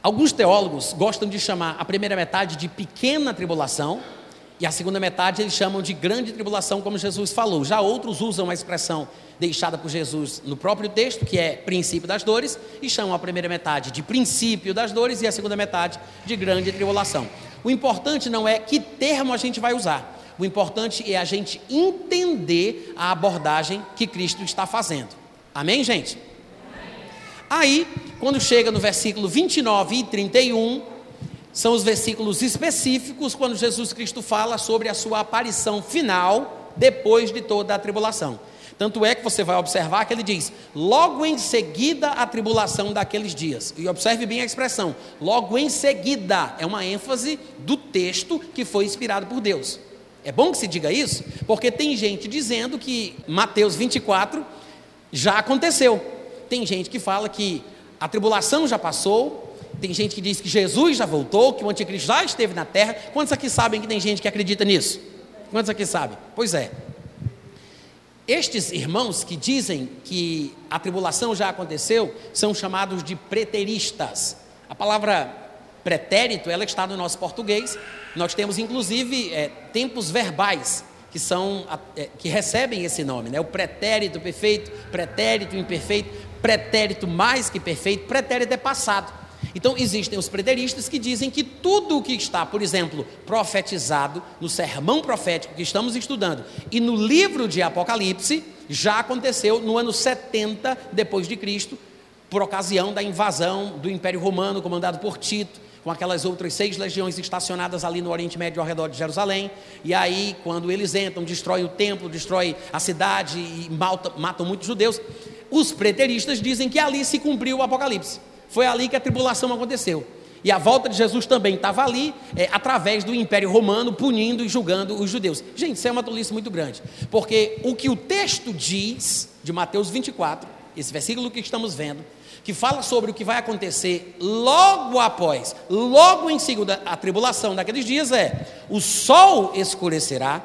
B: alguns teólogos gostam de chamar a primeira metade de pequena tribulação, e a segunda metade eles chamam de grande tribulação, como Jesus falou. Já outros usam a expressão deixada por Jesus no próprio texto, que é princípio das dores, e chamam a primeira metade de princípio das dores e a segunda metade de grande tribulação. O importante não é que termo a gente vai usar, o importante é a gente entender a abordagem que Cristo está fazendo. Amém, gente? Aí, quando chega no versículo 29 e 31, são os versículos específicos quando Jesus Cristo fala sobre a sua aparição final depois de toda a tribulação. Tanto é que você vai observar que ele diz: logo em seguida a tribulação daqueles dias. E observe bem a expressão: logo em seguida. É uma ênfase do texto que foi inspirado por Deus. É bom que se diga isso, porque tem gente dizendo que Mateus 24 já aconteceu. Tem gente que fala que a tribulação já passou, tem gente que diz que Jesus já voltou, que o anticristo já esteve na terra. Quantos aqui sabem que tem gente que acredita nisso? Quantos aqui sabem? Pois é. Estes irmãos que dizem que a tribulação já aconteceu são chamados de preteristas. A palavra pretérito ela está no nosso português. Nós temos inclusive é, tempos verbais que são é, que recebem esse nome, né? O pretérito perfeito, pretérito imperfeito, pretérito mais que perfeito, pretérito é passado. Então, existem os preteristas que dizem que tudo o que está, por exemplo, profetizado no sermão profético que estamos estudando e no livro de Apocalipse, já aconteceu no ano 70 depois de Cristo, por ocasião da invasão do Império Romano comandado por Tito, com aquelas outras seis legiões estacionadas ali no Oriente Médio ao redor de Jerusalém. E aí, quando eles entram, destroem o templo, destroem a cidade e matam, matam muitos judeus. Os preteristas dizem que ali se cumpriu o Apocalipse. Foi ali que a tribulação aconteceu. E a volta de Jesus também estava ali, é, através do Império Romano, punindo e julgando os judeus. Gente, isso é uma tolice muito grande. Porque o que o texto diz, de Mateus 24, esse versículo que estamos vendo, que fala sobre o que vai acontecer logo após, logo em seguida a tribulação daqueles dias, é: o sol escurecerá,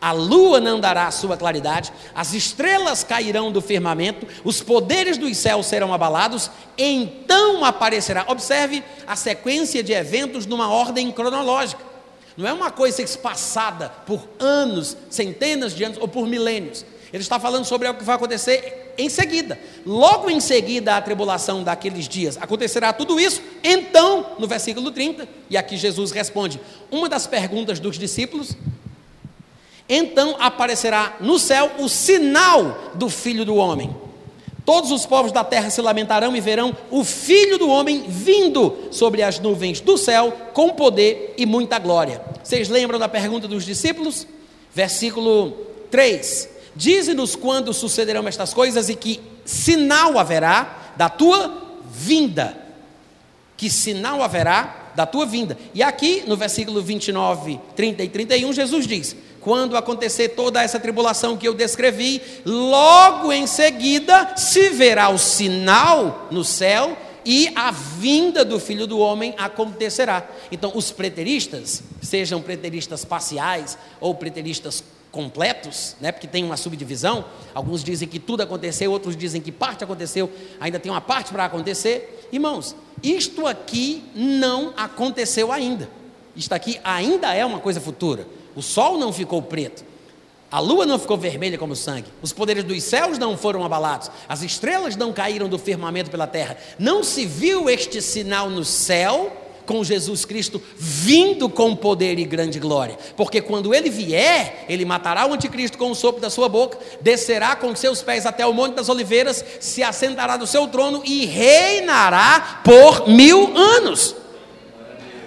B: a lua não dará a sua claridade, as estrelas cairão do firmamento, os poderes dos céus serão abalados, então aparecerá. Observe a sequência de eventos numa ordem cronológica. Não é uma coisa espaçada por anos, centenas de anos ou por milênios. Ele está falando sobre o que vai acontecer em seguida. Logo em seguida a tribulação daqueles dias acontecerá tudo isso. Então, no versículo 30, e aqui Jesus responde uma das perguntas dos discípulos, então aparecerá no céu o sinal do Filho do Homem. Todos os povos da terra se lamentarão e verão o Filho do Homem vindo sobre as nuvens do céu com poder e muita glória. Vocês lembram da pergunta dos discípulos? Versículo 3: Dize-nos quando sucederão estas coisas e que sinal haverá da tua vinda. Que sinal haverá da tua vinda. E aqui, no versículo 29, 30 e 31, Jesus diz: Quando acontecer toda essa tribulação que eu descrevi, logo em seguida se verá o sinal no céu e a vinda do filho do homem acontecerá. Então, os preteristas, sejam preteristas parciais ou preteristas completos, né, porque tem uma subdivisão, alguns dizem que tudo aconteceu, outros dizem que parte aconteceu, ainda tem uma parte para acontecer. Irmãos, isto aqui não aconteceu ainda. Isto aqui ainda é uma coisa futura. O sol não ficou preto. A lua não ficou vermelha como sangue, os poderes dos céus não foram abalados, as estrelas não caíram do firmamento pela terra. Não se viu este sinal no céu com Jesus Cristo vindo com poder e grande glória, porque quando ele vier, ele matará o anticristo com o sopro da sua boca, descerá com seus pés até o monte das oliveiras, se assentará no seu trono e reinará por mil anos.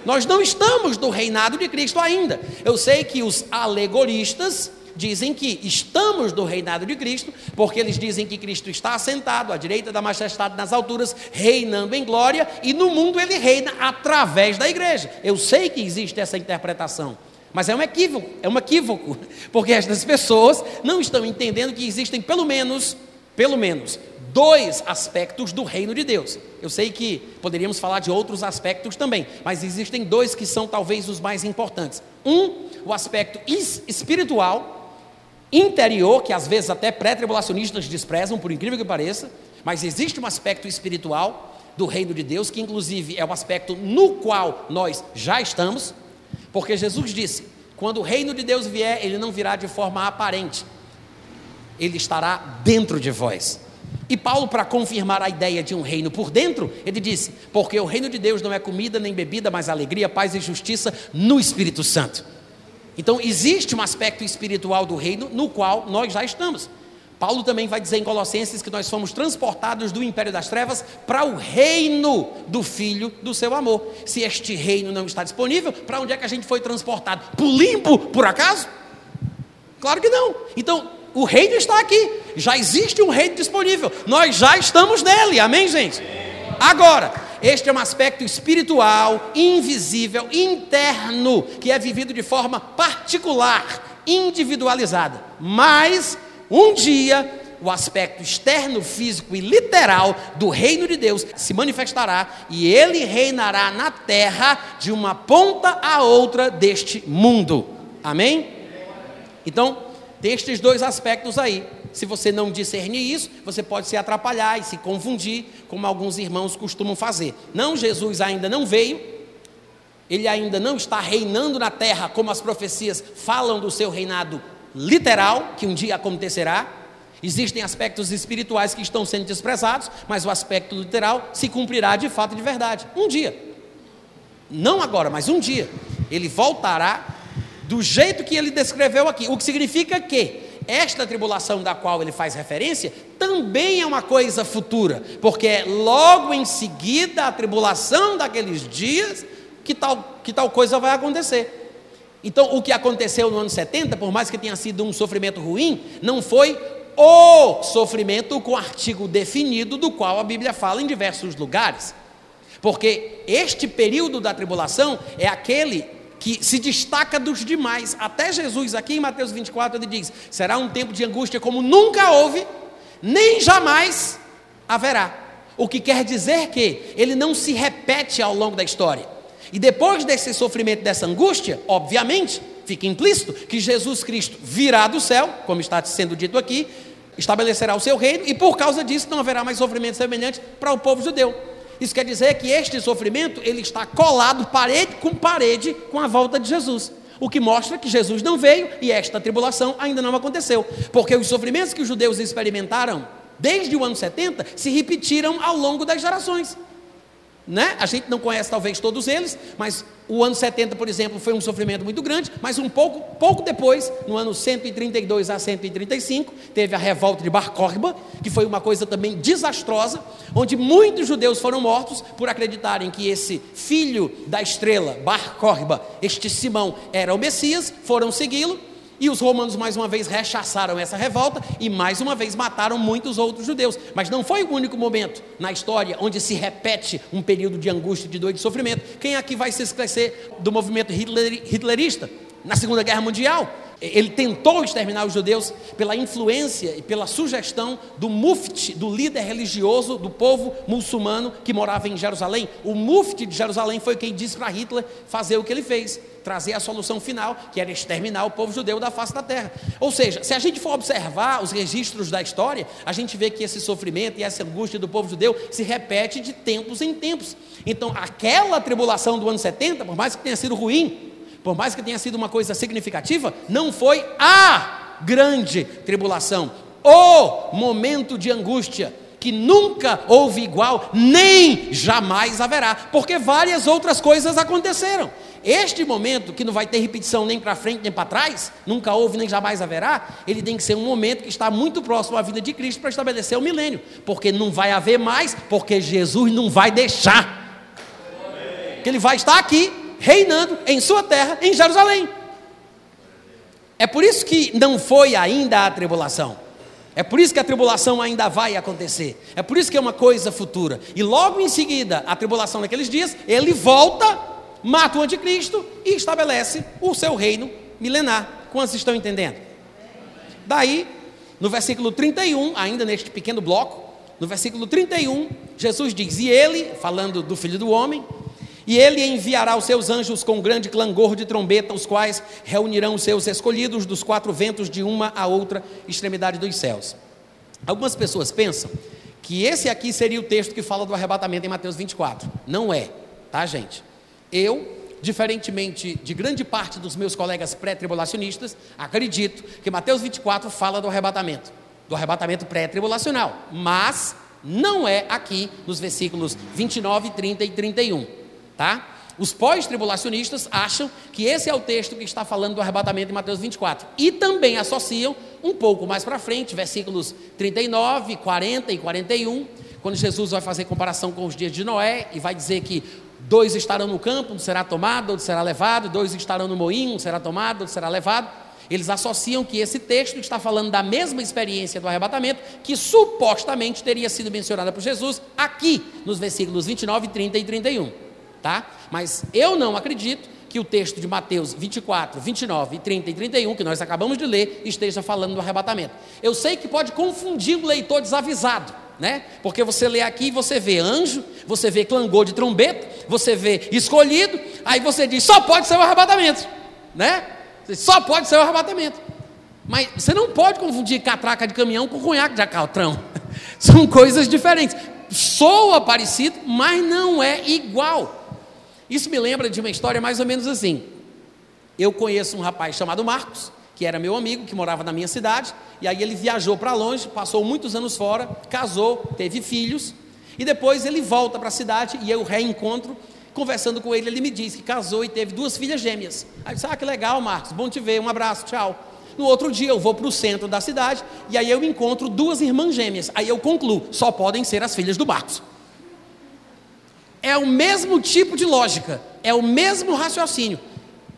B: Nós não estamos no reinado de Cristo ainda. Eu sei que os alegoristas dizem que estamos no reinado de Cristo, porque eles dizem que Cristo está assentado à direita da majestade nas alturas, reinando em glória, e no mundo ele reina através da igreja. Eu sei que existe essa interpretação. Mas é um equívoco, é um equívoco, porque estas pessoas não estão entendendo que existem pelo menos, pelo menos, dois aspectos do reino de Deus. Eu sei que poderíamos falar de outros aspectos também, mas existem dois que são talvez os mais importantes. Um, o aspecto espiritual, interior, que às vezes até pré-tribulacionistas desprezam, por incrível que pareça, mas existe um aspecto espiritual do reino de Deus, que inclusive é o aspecto no qual nós já estamos, porque Jesus disse: quando o reino de Deus vier, ele não virá de forma aparente, ele estará dentro de vós. E Paulo, para confirmar a ideia de um reino por dentro, ele disse: porque o reino de Deus não é comida nem bebida, mas alegria, paz e justiça no Espírito Santo. Então, existe um aspecto espiritual do reino no qual nós já estamos. Paulo também vai dizer em Colossenses que nós fomos transportados do império das trevas para o reino do Filho do seu amor. Se este reino não está disponível, para onde é que a gente foi transportado? Para o limbo, por acaso? Claro que não. Então, o reino está aqui. Já existe um reino disponível. Nós já estamos nele. Amém, gente? Agora, este é um aspecto espiritual, invisível, interno, que é vivido de forma particular, individualizada. Mas, um dia, o aspecto externo, físico e literal do reino de Deus se manifestará e ele reinará na terra de uma ponta a outra deste mundo. Amém? Então, tem estes dois aspectos aí. Se você não discernir isso, você pode se atrapalhar e se confundir, como alguns irmãos costumam fazer. Não, Jesus ainda não veio, ele ainda não está reinando na terra, como as profecias falam do seu reinado literal, que um dia acontecerá. Existem aspectos espirituais que estão sendo desprezados, mas o aspecto literal se cumprirá de fato e de verdade. Um dia. Não agora, mas um dia. Ele voltará do jeito que ele descreveu aqui. O que significa que esta tribulação da qual ele faz referência também é uma coisa futura, porque é logo em seguida a tribulação daqueles dias que tal, que tal coisa vai acontecer. Então, o que aconteceu no ano 70, por mais que tenha sido um sofrimento ruim, não foi o sofrimento com artigo definido, do qual a Bíblia fala em diversos lugares. Porque este período da tribulação é aquele que se destaca dos demais. Até Jesus, aqui em Mateus 24, ele diz: será um tempo de angústia como nunca houve, nem jamais haverá. O que quer dizer que ele não se repete ao longo da história. E depois desse sofrimento, dessa angústia, obviamente, fica implícito que Jesus Cristo virá do céu, como está sendo dito aqui, estabelecerá o seu reino, e por causa disso não haverá mais sofrimento semelhante para o povo judeu. Isso quer dizer que este sofrimento ele está colado parede com parede com a volta de Jesus. O que mostra que Jesus não veio e esta tribulação ainda não aconteceu. Porque os sofrimentos que os judeus experimentaram desde o ano 70 se repetiram ao longo das gerações. Né? A gente não conhece talvez todos eles, mas o ano 70, por exemplo, foi um sofrimento muito grande, mas um pouco, pouco depois, no ano 132 a 135, teve a revolta de Bar Korba, que foi uma coisa também desastrosa, onde muitos judeus foram mortos por acreditarem que esse filho da estrela, Bar Korba, este Simão, era o Messias, foram segui-lo, E os romanos mais uma vez rechaçaram essa revolta e mais uma vez mataram muitos outros judeus. Mas não foi o único momento na história onde se repete um período de angústia, de dor e de sofrimento. Quem aqui vai se esquecer do movimento hitlerista na Segunda Guerra Mundial? Ele tentou exterminar os judeus pela influência e pela sugestão do mufti, do líder religioso do povo muçulmano que morava em Jerusalém. O mufti de Jerusalém foi quem disse para Hitler fazer o que ele fez, trazer a solução final, que era exterminar o povo judeu da face da terra. Ou seja, se a gente for observar os registros da história, a gente vê que esse sofrimento e essa angústia do povo judeu se repete de tempos em tempos. Então, aquela tribulação do ano 70, por mais que tenha sido ruim, por mais que tenha sido uma coisa significativa, não foi a grande tribulação, o momento de angústia que nunca houve igual, nem jamais haverá, porque várias outras coisas aconteceram. Este momento, que não vai ter repetição nem para frente nem para trás, nunca houve nem jamais haverá, ele tem que ser um momento que está muito próximo à vida de Cristo para estabelecer o milênio, porque não vai haver mais, porque Jesus não vai deixar. Que ele vai estar aqui reinando em sua terra, em Jerusalém. É por isso que não foi ainda a tribulação. É por isso que a tribulação ainda vai acontecer. É por isso que é uma coisa futura. E logo em seguida, a tribulação naqueles dias, ele volta, mata o anticristo e estabelece o seu reino milenar. Quantos estão entendendo? Daí, no versículo 31, ainda neste pequeno bloco, no versículo 31, Jesus diz: E ele, falando do filho do homem, e ele enviará os seus anjos com grande clangor de trombeta, os quais reunirão os seus escolhidos dos quatro ventos de uma a outra extremidade dos céus. Algumas pessoas pensam que esse aqui seria o texto que fala do arrebatamento em Mateus 24. Não é, tá, gente? Eu, diferentemente de grande parte dos meus colegas pré-tribulacionistas, acredito que Mateus 24 fala do arrebatamento, do arrebatamento pré-tribulacional, mas não é aqui nos versículos 29, 30 e 31 tá? Os pós-tribulacionistas acham que esse é o texto que está falando do arrebatamento em Mateus 24. E também associam um pouco mais para frente, versículos 39, 40 e 41, quando Jesus vai fazer comparação com os dias de Noé e vai dizer que dois estarão no campo, um será tomado, outro será levado, dois estarão no moinho, um será tomado, outro será levado. Eles associam que esse texto está falando da mesma experiência do arrebatamento que supostamente teria sido mencionada por Jesus aqui nos versículos 29, 30 e 31 tá? Mas eu não acredito que o texto de Mateus 24, 29, 30 e 31, que nós acabamos de ler, esteja falando do arrebatamento. Eu sei que pode confundir o leitor desavisado, né? Porque você lê aqui e você vê anjo, você vê clangor de trombeta, você vê escolhido, aí você diz, só pode ser o arrebatamento, né? Só pode ser o arrebatamento. Mas você não pode confundir catraca de caminhão com cunhaque de acaltrão. São coisas diferentes. Soa parecido, mas não é igual. Isso me lembra de uma história mais ou menos assim. Eu conheço um rapaz chamado Marcos, que era meu amigo, que morava na minha cidade, e aí ele viajou para longe, passou muitos anos fora, casou, teve filhos, e depois ele volta para a cidade e eu reencontro. Conversando com ele, ele me disse que casou e teve duas filhas gêmeas. Aí eu disse: Ah, que legal, Marcos, bom te ver, um abraço, tchau. No outro dia eu vou para o centro da cidade e aí eu encontro duas irmãs gêmeas. Aí eu concluo: só podem ser as filhas do Marcos é o mesmo tipo de lógica, é o mesmo raciocínio.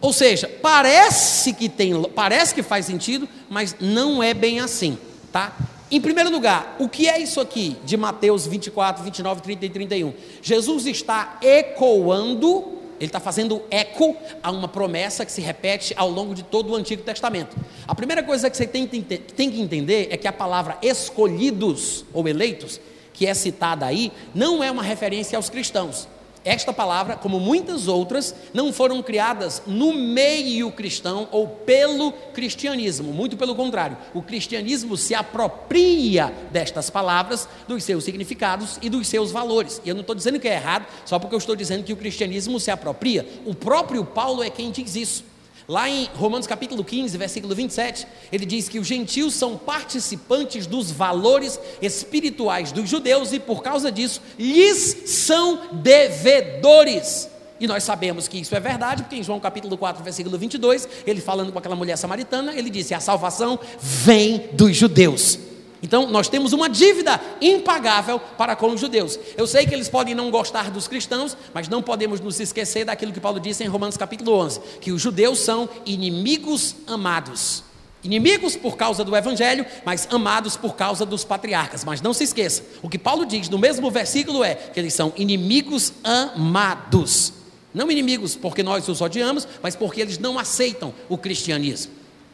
B: Ou seja, parece que tem, parece que faz sentido, mas não é bem assim, tá? Em primeiro lugar, o que é isso aqui de Mateus 24, 29, 30 e 31? Jesus está ecoando, ele está fazendo eco a uma promessa que se repete ao longo de todo o Antigo Testamento. A primeira coisa que você tem, que entender é que a palavra escolhidos ou eleitos que é citada aí, não é uma referência aos cristãos. Esta palavra, como muitas outras, não foram criadas no meio cristão ou pelo cristianismo, muito pelo contrário. O cristianismo se apropria destas palavras, dos seus significados e dos seus valores. E eu não estou dizendo que é errado, só porque eu estou dizendo que o cristianismo se apropria. O próprio Paulo é quem diz isso. Lá em Romanos capítulo 15, versículo 27, ele diz que os gentios são participantes dos valores espirituais dos judeus e por causa disso lhes são devedores. E nós sabemos que isso é verdade, porque em João capítulo 4, versículo 22, ele falando com aquela mulher samaritana, ele disse: "A salvação vem dos judeus". Então, nós temos uma dívida impagável para com os judeus. Eu sei que eles podem não gostar dos cristãos, mas não podemos nos esquecer daquilo que Paulo disse em Romanos capítulo 11, que os judeus são inimigos amados. Inimigos por causa do evangelho, mas amados por causa dos patriarcas. Mas não se esqueça, o que Paulo diz no mesmo versículo é que eles são inimigos amados. Não inimigos porque nós os odiamos, mas porque eles não aceitam o cristianismo.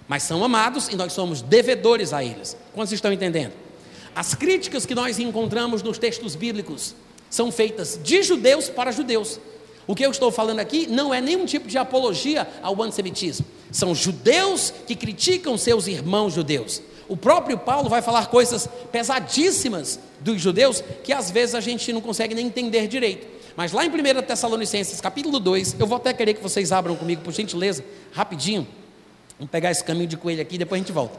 B: Mas são amados e nós somos devedores a eles. Quantos estão entendendo? As críticas que nós encontramos nos textos bíblicos são feitas de judeus para judeus. O que eu estou falando aqui não é nenhum tipo de apologia ao antissemitismo. São judeus que criticam seus irmãos judeus. O próprio Paulo vai falar coisas pesadíssimas dos judeus que às vezes a gente não consegue nem entender direito. Mas lá em 1 Tessalonicenses, capítulo 2, eu vou até querer que vocês abram comigo, por gentileza, rapidinho. Vamos pegar esse caminho de coelho aqui depois a gente volta.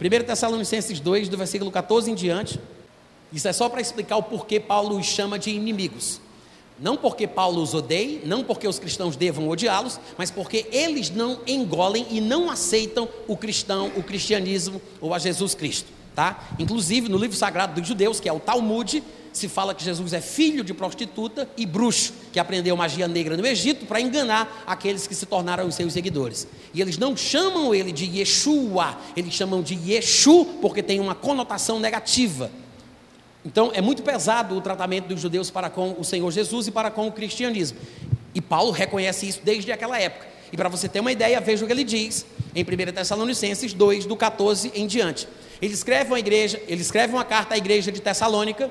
B: 1 Tessalonicenses 2, do versículo 14 em diante. Isso é só para explicar o porquê Paulo os chama de inimigos. Não porque Paulo os odeie, não porque os cristãos devam odiá-los, mas porque eles não engolem e não aceitam o cristão, o cristianismo ou a Jesus Cristo. Tá? Inclusive, no livro sagrado dos judeus, que é o Talmud, se fala que Jesus é filho de prostituta e bruxo, que aprendeu magia negra no Egito para enganar aqueles que se tornaram os seus seguidores. E eles não chamam ele de Yeshua, eles chamam de Yeshu, porque tem uma conotação negativa. Então é muito pesado o tratamento dos judeus para com o Senhor Jesus e para com o cristianismo. E Paulo reconhece isso desde aquela época. E para você ter uma ideia, veja o que ele diz em 1 Tessalonicenses 2, do 14 em diante. Ele escreve uma igreja, ele escreve uma carta à igreja de Tessalônica,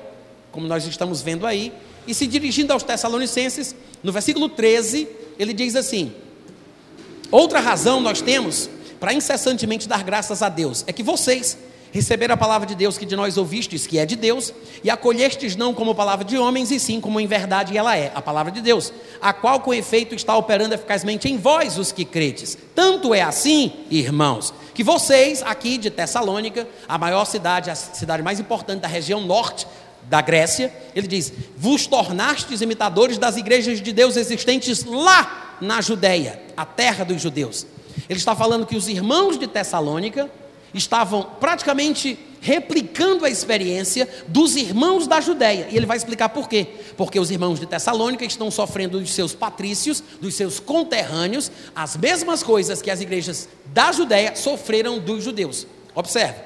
B: como nós estamos vendo aí, e se dirigindo aos Tessalonicenses, no versículo 13, ele diz assim: Outra razão nós temos para incessantemente dar graças a Deus é que vocês receber a palavra de Deus que de nós ouvistes, que é de Deus, e acolhestes não como palavra de homens, e sim como em verdade ela é, a palavra de Deus, a qual com efeito está operando eficazmente em vós os que credes. Tanto é assim, irmãos, que vocês aqui de Tessalônica, a maior cidade, a cidade mais importante da região norte da Grécia, ele diz: vos tornastes imitadores das igrejas de Deus existentes lá na Judéia, a terra dos judeus. Ele está falando que os irmãos de Tessalônica estavam praticamente replicando a experiência dos irmãos da Judéia. E ele vai explicar por quê. Porque os irmãos de Tessalônica estão sofrendo dos seus patrícios, dos seus conterrâneos, as mesmas coisas que as igrejas da Judéia sofreram dos judeus. Observe.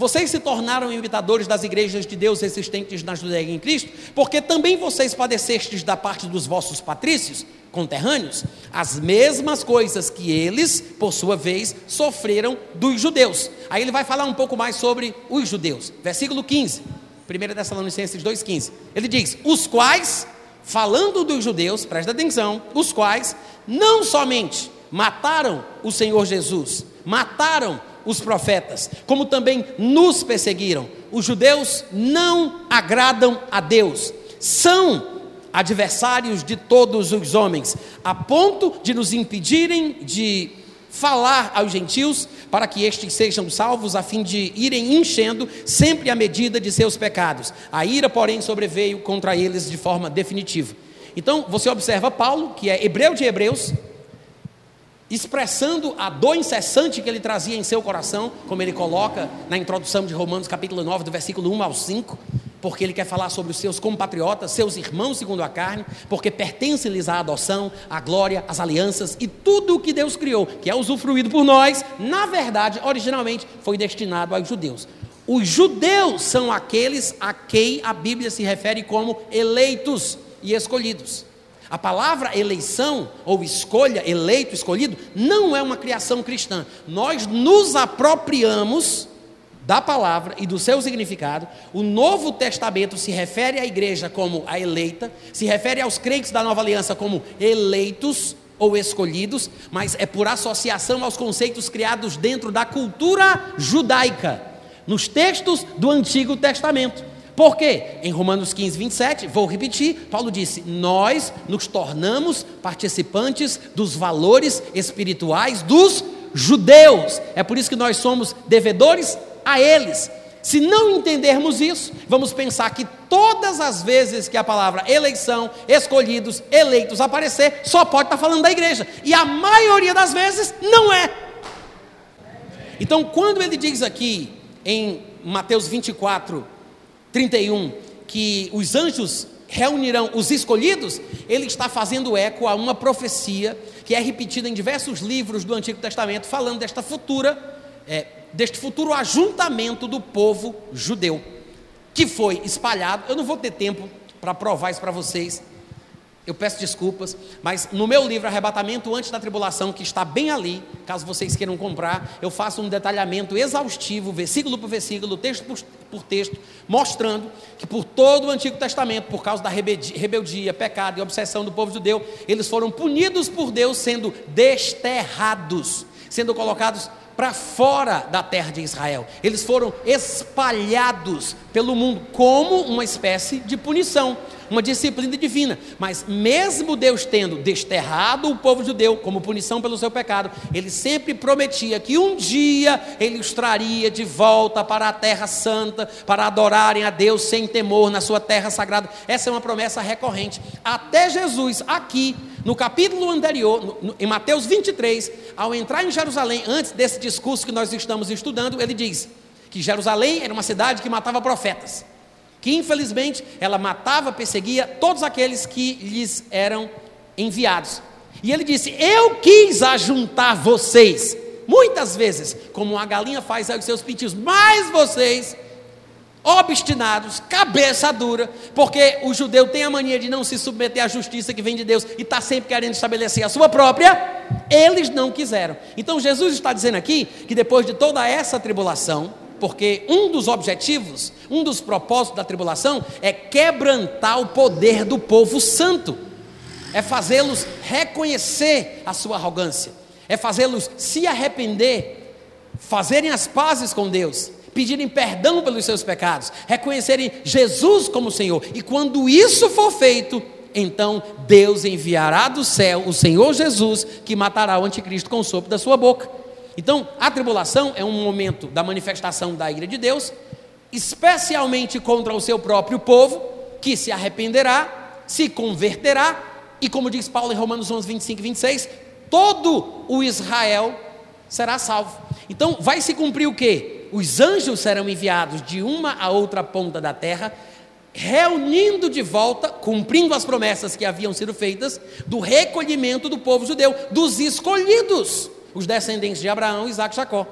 B: Vocês se tornaram imitadores das igrejas de Deus existentes na Judéia em Cristo, porque também vocês padecestes da parte dos vossos patrícios, conterrâneos, as mesmas coisas que eles, por sua vez, sofreram dos judeus. Aí ele vai falar um pouco mais sobre os judeus. Versículo 15, 1 Tessalonicenses 2,15. Ele diz: Os quais, falando dos judeus, presta atenção, os quais não somente mataram o Senhor Jesus, mataram os profetas, como também nos perseguiram. Os judeus não agradam a Deus, são adversários de todos os homens, a ponto de nos impedirem de falar aos gentios para que estes sejam salvos, a fim de irem enchendo sempre a medida de seus pecados. A ira, porém, sobreveio contra eles de forma definitiva. Então, você observa Paulo, que é hebreu de hebreus, expressando a dor incessante que ele trazia em seu coração, como ele coloca na introdução de Romanos capítulo 9, do versículo 1 ao 5 porque ele quer falar sobre os seus compatriotas, seus irmãos segundo a carne, porque pertence-lhes a adoção, a glória, as alianças e tudo o que Deus criou, que é usufruído por nós, na verdade, originalmente foi destinado aos judeus. Os judeus são aqueles a quem a Bíblia se refere como eleitos e escolhidos. A palavra eleição ou escolha, eleito, escolhido, não é uma criação cristã. Nós nos apropriamos da palavra e do seu significado, o Novo Testamento se refere à igreja como a eleita, se refere aos crentes da nova aliança como eleitos ou escolhidos, mas é por associação aos conceitos criados dentro da cultura judaica, nos textos do Antigo Testamento. Por quê? Em Romanos 15, 27, vou repetir, Paulo disse: Nós nos tornamos participantes dos valores espirituais dos judeus. É por isso que nós somos devedores a eles. Se não entendermos isso, vamos pensar que todas as vezes que a palavra eleição, escolhidos, eleitos aparecer, só pode estar falando da igreja. E a maioria das vezes não é. Então, quando ele diz aqui em Mateus 24, 31, que os anjos reunirão os escolhidos, ele está fazendo eco a uma profecia que é repetida em diversos livros do Antigo Testamento, falando desta futura é, deste futuro ajuntamento do povo judeu, que foi espalhado. Eu não vou ter tempo para provar isso para vocês, eu peço desculpas, mas no meu livro Arrebatamento Antes da Tribulação, que está bem ali, caso vocês queiram comprar, eu faço um detalhamento exaustivo, versículo por versículo, texto por, por texto, mostrando que por todo o Antigo Testamento, por causa da rebeldia, rebeldia, pecado e obsessão do povo judeu, eles foram punidos por Deus sendo desterrados, sendo colocados para fora da terra de Israel. Eles foram espalhados pelo mundo como uma espécie de punição uma disciplina divina. Mas mesmo Deus tendo desterrado o povo judeu como punição pelo seu pecado, ele sempre prometia que um dia ele os traria de volta para a terra santa, para adorarem a Deus sem temor na sua terra sagrada. Essa é uma promessa recorrente. Até Jesus, aqui, no capítulo anterior, no, no, em Mateus 23, ao entrar em Jerusalém, antes desse discurso que nós estamos estudando, ele diz que Jerusalém era uma cidade que matava profetas que infelizmente ela matava, perseguia todos aqueles que lhes eram enviados. E ele disse: Eu quis ajuntar vocês, muitas vezes, como uma galinha faz aos seus pintinhos, mas vocês, obstinados, cabeça dura, porque o judeu tem a mania de não se submeter à justiça que vem de Deus e está sempre querendo estabelecer a sua própria, eles não quiseram. Então Jesus está dizendo aqui que depois de toda essa tribulação, porque um dos objetivos, um dos propósitos da tribulação é quebrantar o poder do povo santo, é fazê-los reconhecer a sua arrogância, é fazê-los se arrepender, fazerem as pazes com Deus, pedirem perdão pelos seus pecados, reconhecerem Jesus como Senhor, e quando isso for feito, então Deus enviará do céu o Senhor Jesus, que matará o anticristo com o sopro da sua boca. Então, a tribulação é um momento da manifestação da ira de Deus, especialmente contra o seu próprio povo, que se arrependerá, se converterá, e como diz Paulo em Romanos 11, 25 e 26, todo o Israel será salvo. Então, vai se cumprir o que? Os anjos serão enviados de uma a outra ponta da terra, reunindo de volta, cumprindo as promessas que haviam sido feitas, do recolhimento do povo judeu, dos escolhidos os descendentes de Abraão, Isaac e Jacó.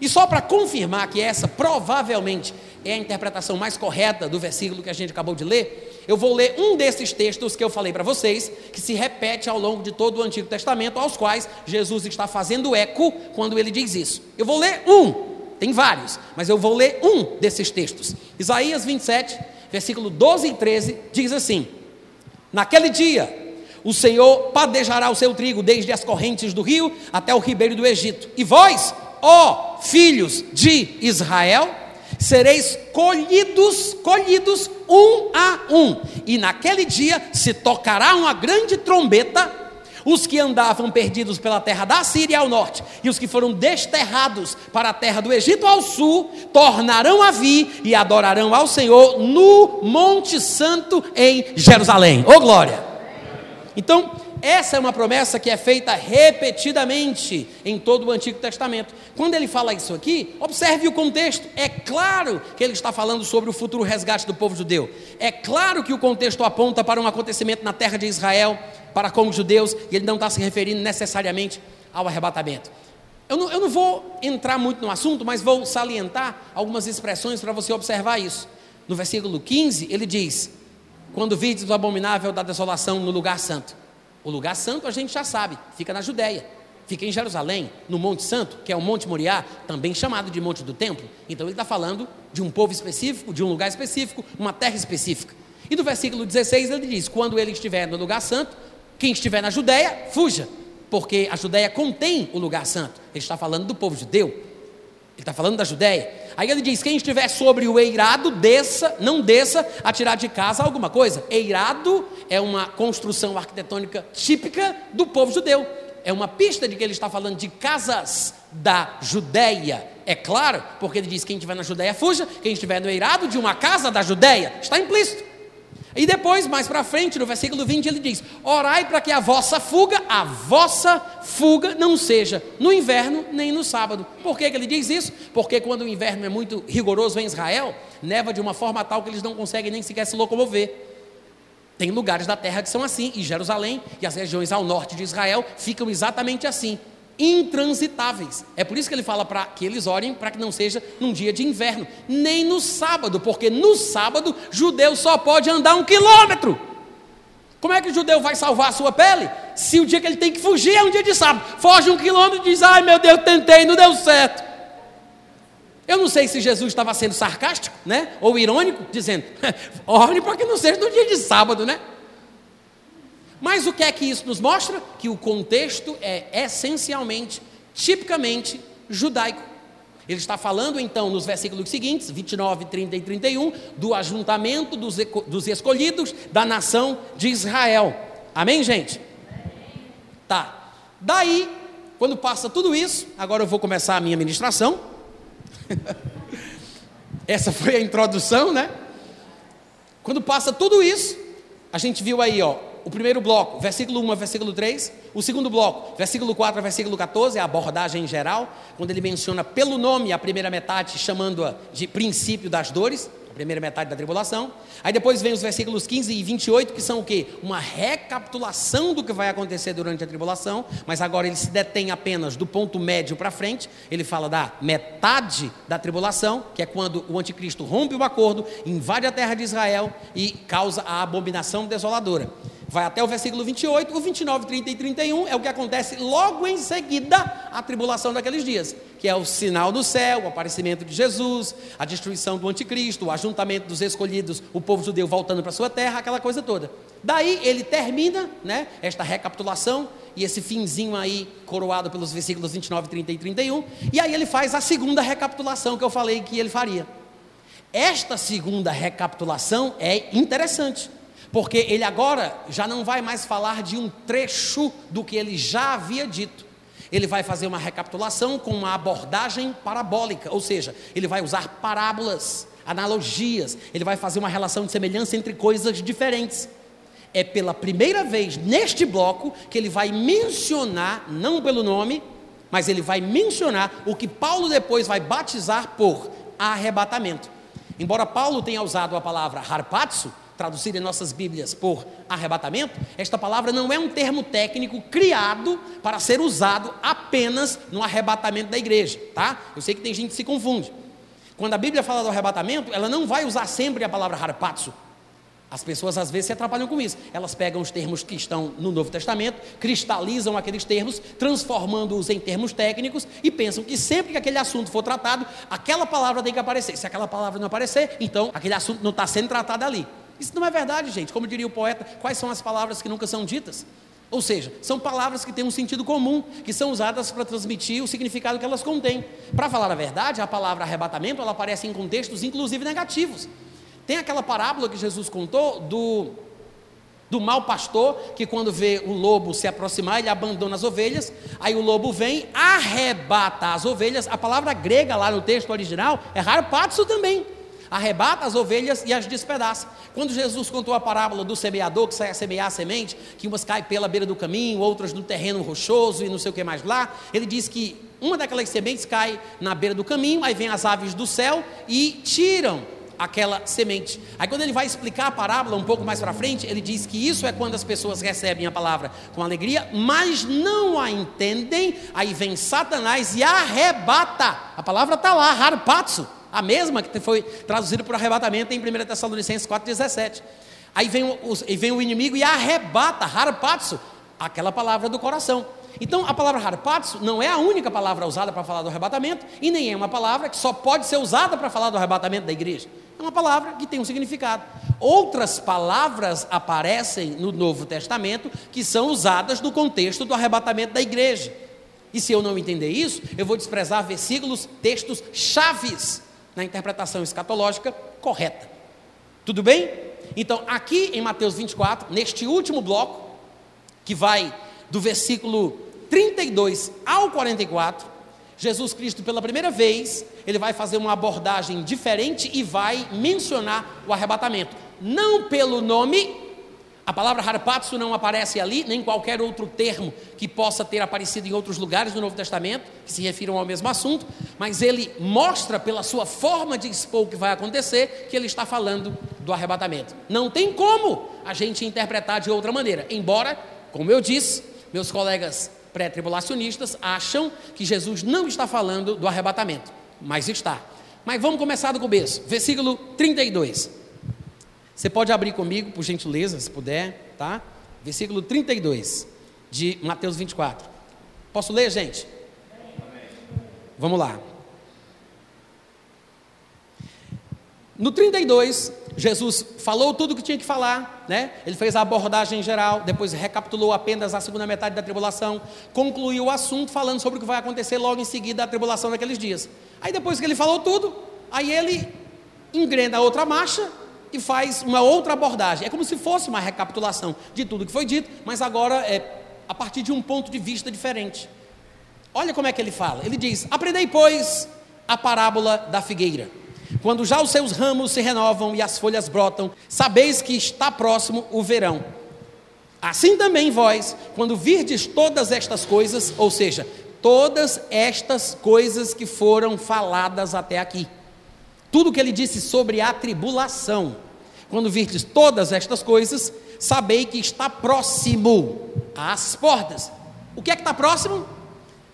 B: E só para confirmar que essa provavelmente é a interpretação mais correta do versículo que a gente acabou de ler, eu vou ler um desses textos que eu falei para vocês, que se repete ao longo de todo o Antigo Testamento, aos quais Jesus está fazendo eco quando ele diz isso. Eu vou ler um, tem vários, mas eu vou ler um desses textos. Isaías 27, versículo 12 e 13, diz assim: Naquele dia o Senhor padejará o seu trigo desde as correntes do rio até o ribeiro do Egito. E vós, ó filhos de Israel, sereis colhidos, colhidos um a um. E naquele dia se tocará uma grande trombeta. Os que andavam perdidos pela terra da Síria ao norte e os que foram desterrados para a terra do Egito ao sul tornarão a vir e adorarão ao Senhor no Monte Santo em Jerusalém. Ô oh, glória! Então, essa é uma promessa que é feita repetidamente em todo o Antigo Testamento. Quando ele fala isso aqui, observe o contexto. É claro que ele está falando sobre o futuro resgate do povo judeu. É claro que o contexto aponta para um acontecimento na terra de Israel, para com os judeus, e ele não está se referindo necessariamente ao arrebatamento. Eu não, eu não vou entrar muito no assunto, mas vou salientar algumas expressões para você observar isso. No versículo 15, ele diz: quando vides o abominável da desolação no lugar santo. O lugar santo a gente já sabe, fica na Judéia, fica em Jerusalém, no Monte Santo, que é o Monte Moriá, também chamado de Monte do Templo. Então ele está falando de um povo específico, de um lugar específico, uma terra específica. E no versículo 16 ele diz: Quando ele estiver no lugar santo, quem estiver na Judéia, fuja, porque a Judéia contém o lugar santo. Ele está falando do povo judeu, ele está falando da Judéia. Aí ele diz: quem estiver sobre o eirado, desça, não desça a tirar de casa alguma coisa. Eirado é uma construção arquitetônica típica do povo judeu. É uma pista de que ele está falando de casas da Judéia. É claro, porque ele diz: quem estiver na Judéia, fuja. Quem estiver no eirado de uma casa da Judéia, está implícito. E depois, mais para frente, no versículo 20, ele diz: Orai para que a vossa fuga, a vossa fuga, não seja no inverno nem no sábado. Por que, que ele diz isso? Porque quando o inverno é muito rigoroso em Israel, neva de uma forma tal que eles não conseguem nem sequer se locomover. Tem lugares da terra que são assim, e Jerusalém e as regiões ao norte de Israel ficam exatamente assim. Intransitáveis. É por isso que ele fala para que eles orem para que não seja num dia de inverno, nem no sábado, porque no sábado judeu só pode andar um quilômetro. Como é que o judeu vai salvar a sua pele? Se o dia que ele tem que fugir é um dia de sábado, foge um quilômetro e diz: Ai meu Deus, tentei, não deu certo. Eu não sei se Jesus estava sendo sarcástico, né? Ou irônico, dizendo: ore para que não seja no dia de sábado, né? Mas o que é que isso nos mostra? Que o contexto é essencialmente, tipicamente judaico. Ele está falando então nos versículos seguintes, 29, 30 e 31, do ajuntamento dos, dos escolhidos da nação de Israel. Amém, gente? Tá. Daí, quando passa tudo isso, agora eu vou começar a minha ministração. Essa foi a introdução, né? Quando passa tudo isso, a gente viu aí, ó, o primeiro bloco, versículo 1 a versículo 3. O segundo bloco, versículo 4 a versículo 14, é a abordagem geral, quando ele menciona pelo nome a primeira metade, chamando-a de princípio das dores a primeira metade da tribulação. Aí depois vem os versículos 15 e 28, que são o quê? Uma recapitulação do que vai acontecer durante a tribulação, mas agora ele se detém apenas do ponto médio para frente. Ele fala da metade da tribulação, que é quando o anticristo rompe o acordo, invade a terra de Israel e causa a abominação desoladora vai até o versículo 28, o 29, 30 e 31 é o que acontece logo em seguida a tribulação daqueles dias, que é o sinal do céu, o aparecimento de Jesus, a destruição do anticristo, o ajuntamento dos escolhidos, o povo judeu voltando para sua terra, aquela coisa toda. Daí ele termina, né, esta recapitulação e esse finzinho aí coroado pelos versículos 29, 30 e 31, e aí ele faz a segunda recapitulação que eu falei que ele faria. Esta segunda recapitulação é interessante porque ele agora já não vai mais falar de um trecho do que ele já havia dito. Ele vai fazer uma recapitulação com uma abordagem parabólica, ou seja, ele vai usar parábolas, analogias, ele vai fazer uma relação de semelhança entre coisas diferentes. É pela primeira vez neste bloco que ele vai mencionar, não pelo nome, mas ele vai mencionar o que Paulo depois vai batizar por arrebatamento. Embora Paulo tenha usado a palavra harpazo, traduzida em nossas Bíblias por arrebatamento, esta palavra não é um termo técnico criado para ser usado apenas no arrebatamento da igreja, tá? Eu sei que tem gente que se confunde. Quando a Bíblia fala do arrebatamento, ela não vai usar sempre a palavra harpazo. As pessoas às vezes se atrapalham com isso. Elas pegam os termos que estão no Novo Testamento, cristalizam aqueles termos, transformando-os em termos técnicos e pensam que sempre que aquele assunto for tratado, aquela palavra tem que aparecer. Se aquela palavra não aparecer, então aquele assunto não está sendo tratado ali. Isso não é verdade, gente. Como diria o poeta, quais são as palavras que nunca são ditas? Ou seja, são palavras que têm um sentido comum, que são usadas para transmitir o significado que elas contêm. Para falar a verdade, a palavra arrebatamento ela aparece em contextos inclusive negativos. Tem aquela parábola que Jesus contou do do mau pastor que quando vê o lobo se aproximar, ele abandona as ovelhas, aí o lobo vem, arrebata as ovelhas. A palavra grega lá no texto original é harpazo também arrebata as ovelhas e as despedaça. Quando Jesus contou a parábola do semeador que sai a semear a semente, que umas caem pela beira do caminho, outras no terreno rochoso e não sei o que mais lá, ele diz que uma daquelas sementes cai na beira do caminho, aí vem as aves do céu e tiram aquela semente. Aí quando ele vai explicar a parábola um pouco mais para frente, ele diz que isso é quando as pessoas recebem a palavra com alegria, mas não a entendem, aí vem Satanás e arrebata. A palavra está lá, harpazo a mesma que foi traduzida por arrebatamento em 1 Tessalonicenses 4,17. Aí vem o, vem o inimigo e arrebata, harpazo, aquela palavra do coração. Então, a palavra harpazo não é a única palavra usada para falar do arrebatamento e nem é uma palavra que só pode ser usada para falar do arrebatamento da igreja. É uma palavra que tem um significado. Outras palavras aparecem no Novo Testamento que são usadas no contexto do arrebatamento da igreja. E se eu não entender isso, eu vou desprezar versículos, textos chaves na interpretação escatológica correta. Tudo bem? Então, aqui em Mateus 24, neste último bloco, que vai do versículo 32 ao 44, Jesus Cristo, pela primeira vez, ele vai fazer uma abordagem diferente e vai mencionar o arrebatamento. Não pelo nome, a palavra harpazo não aparece ali, nem qualquer outro termo que possa ter aparecido em outros lugares do Novo Testamento, que se refiram ao mesmo assunto, mas ele mostra pela sua forma de expor o que vai acontecer, que ele está falando do arrebatamento. Não tem como a gente interpretar de outra maneira, embora, como eu disse, meus colegas pré-tribulacionistas acham que Jesus não está falando do arrebatamento, mas está. Mas vamos começar do começo, versículo 32. Você pode abrir comigo, por gentileza, se puder, tá? Versículo 32 de Mateus 24. Posso ler, gente? Vamos lá. No 32, Jesus falou tudo o que tinha que falar, né? Ele fez a abordagem geral, depois recapitulou apenas a segunda metade da tribulação, concluiu o assunto falando sobre o que vai acontecer logo em seguida da tribulação daqueles dias. Aí depois que ele falou tudo, aí ele engrena outra marcha e faz uma outra abordagem. É como se fosse uma recapitulação de tudo que foi dito, mas agora é a partir de um ponto de vista diferente. Olha como é que ele fala. Ele diz: Aprendei, pois, a parábola da figueira. Quando já os seus ramos se renovam e as folhas brotam, sabeis que está próximo o verão. Assim também vós, quando virdes todas estas coisas, ou seja, todas estas coisas que foram faladas até aqui, tudo que ele disse sobre a tribulação, quando virdes todas estas coisas, sabei que está próximo às portas. O que é que está próximo?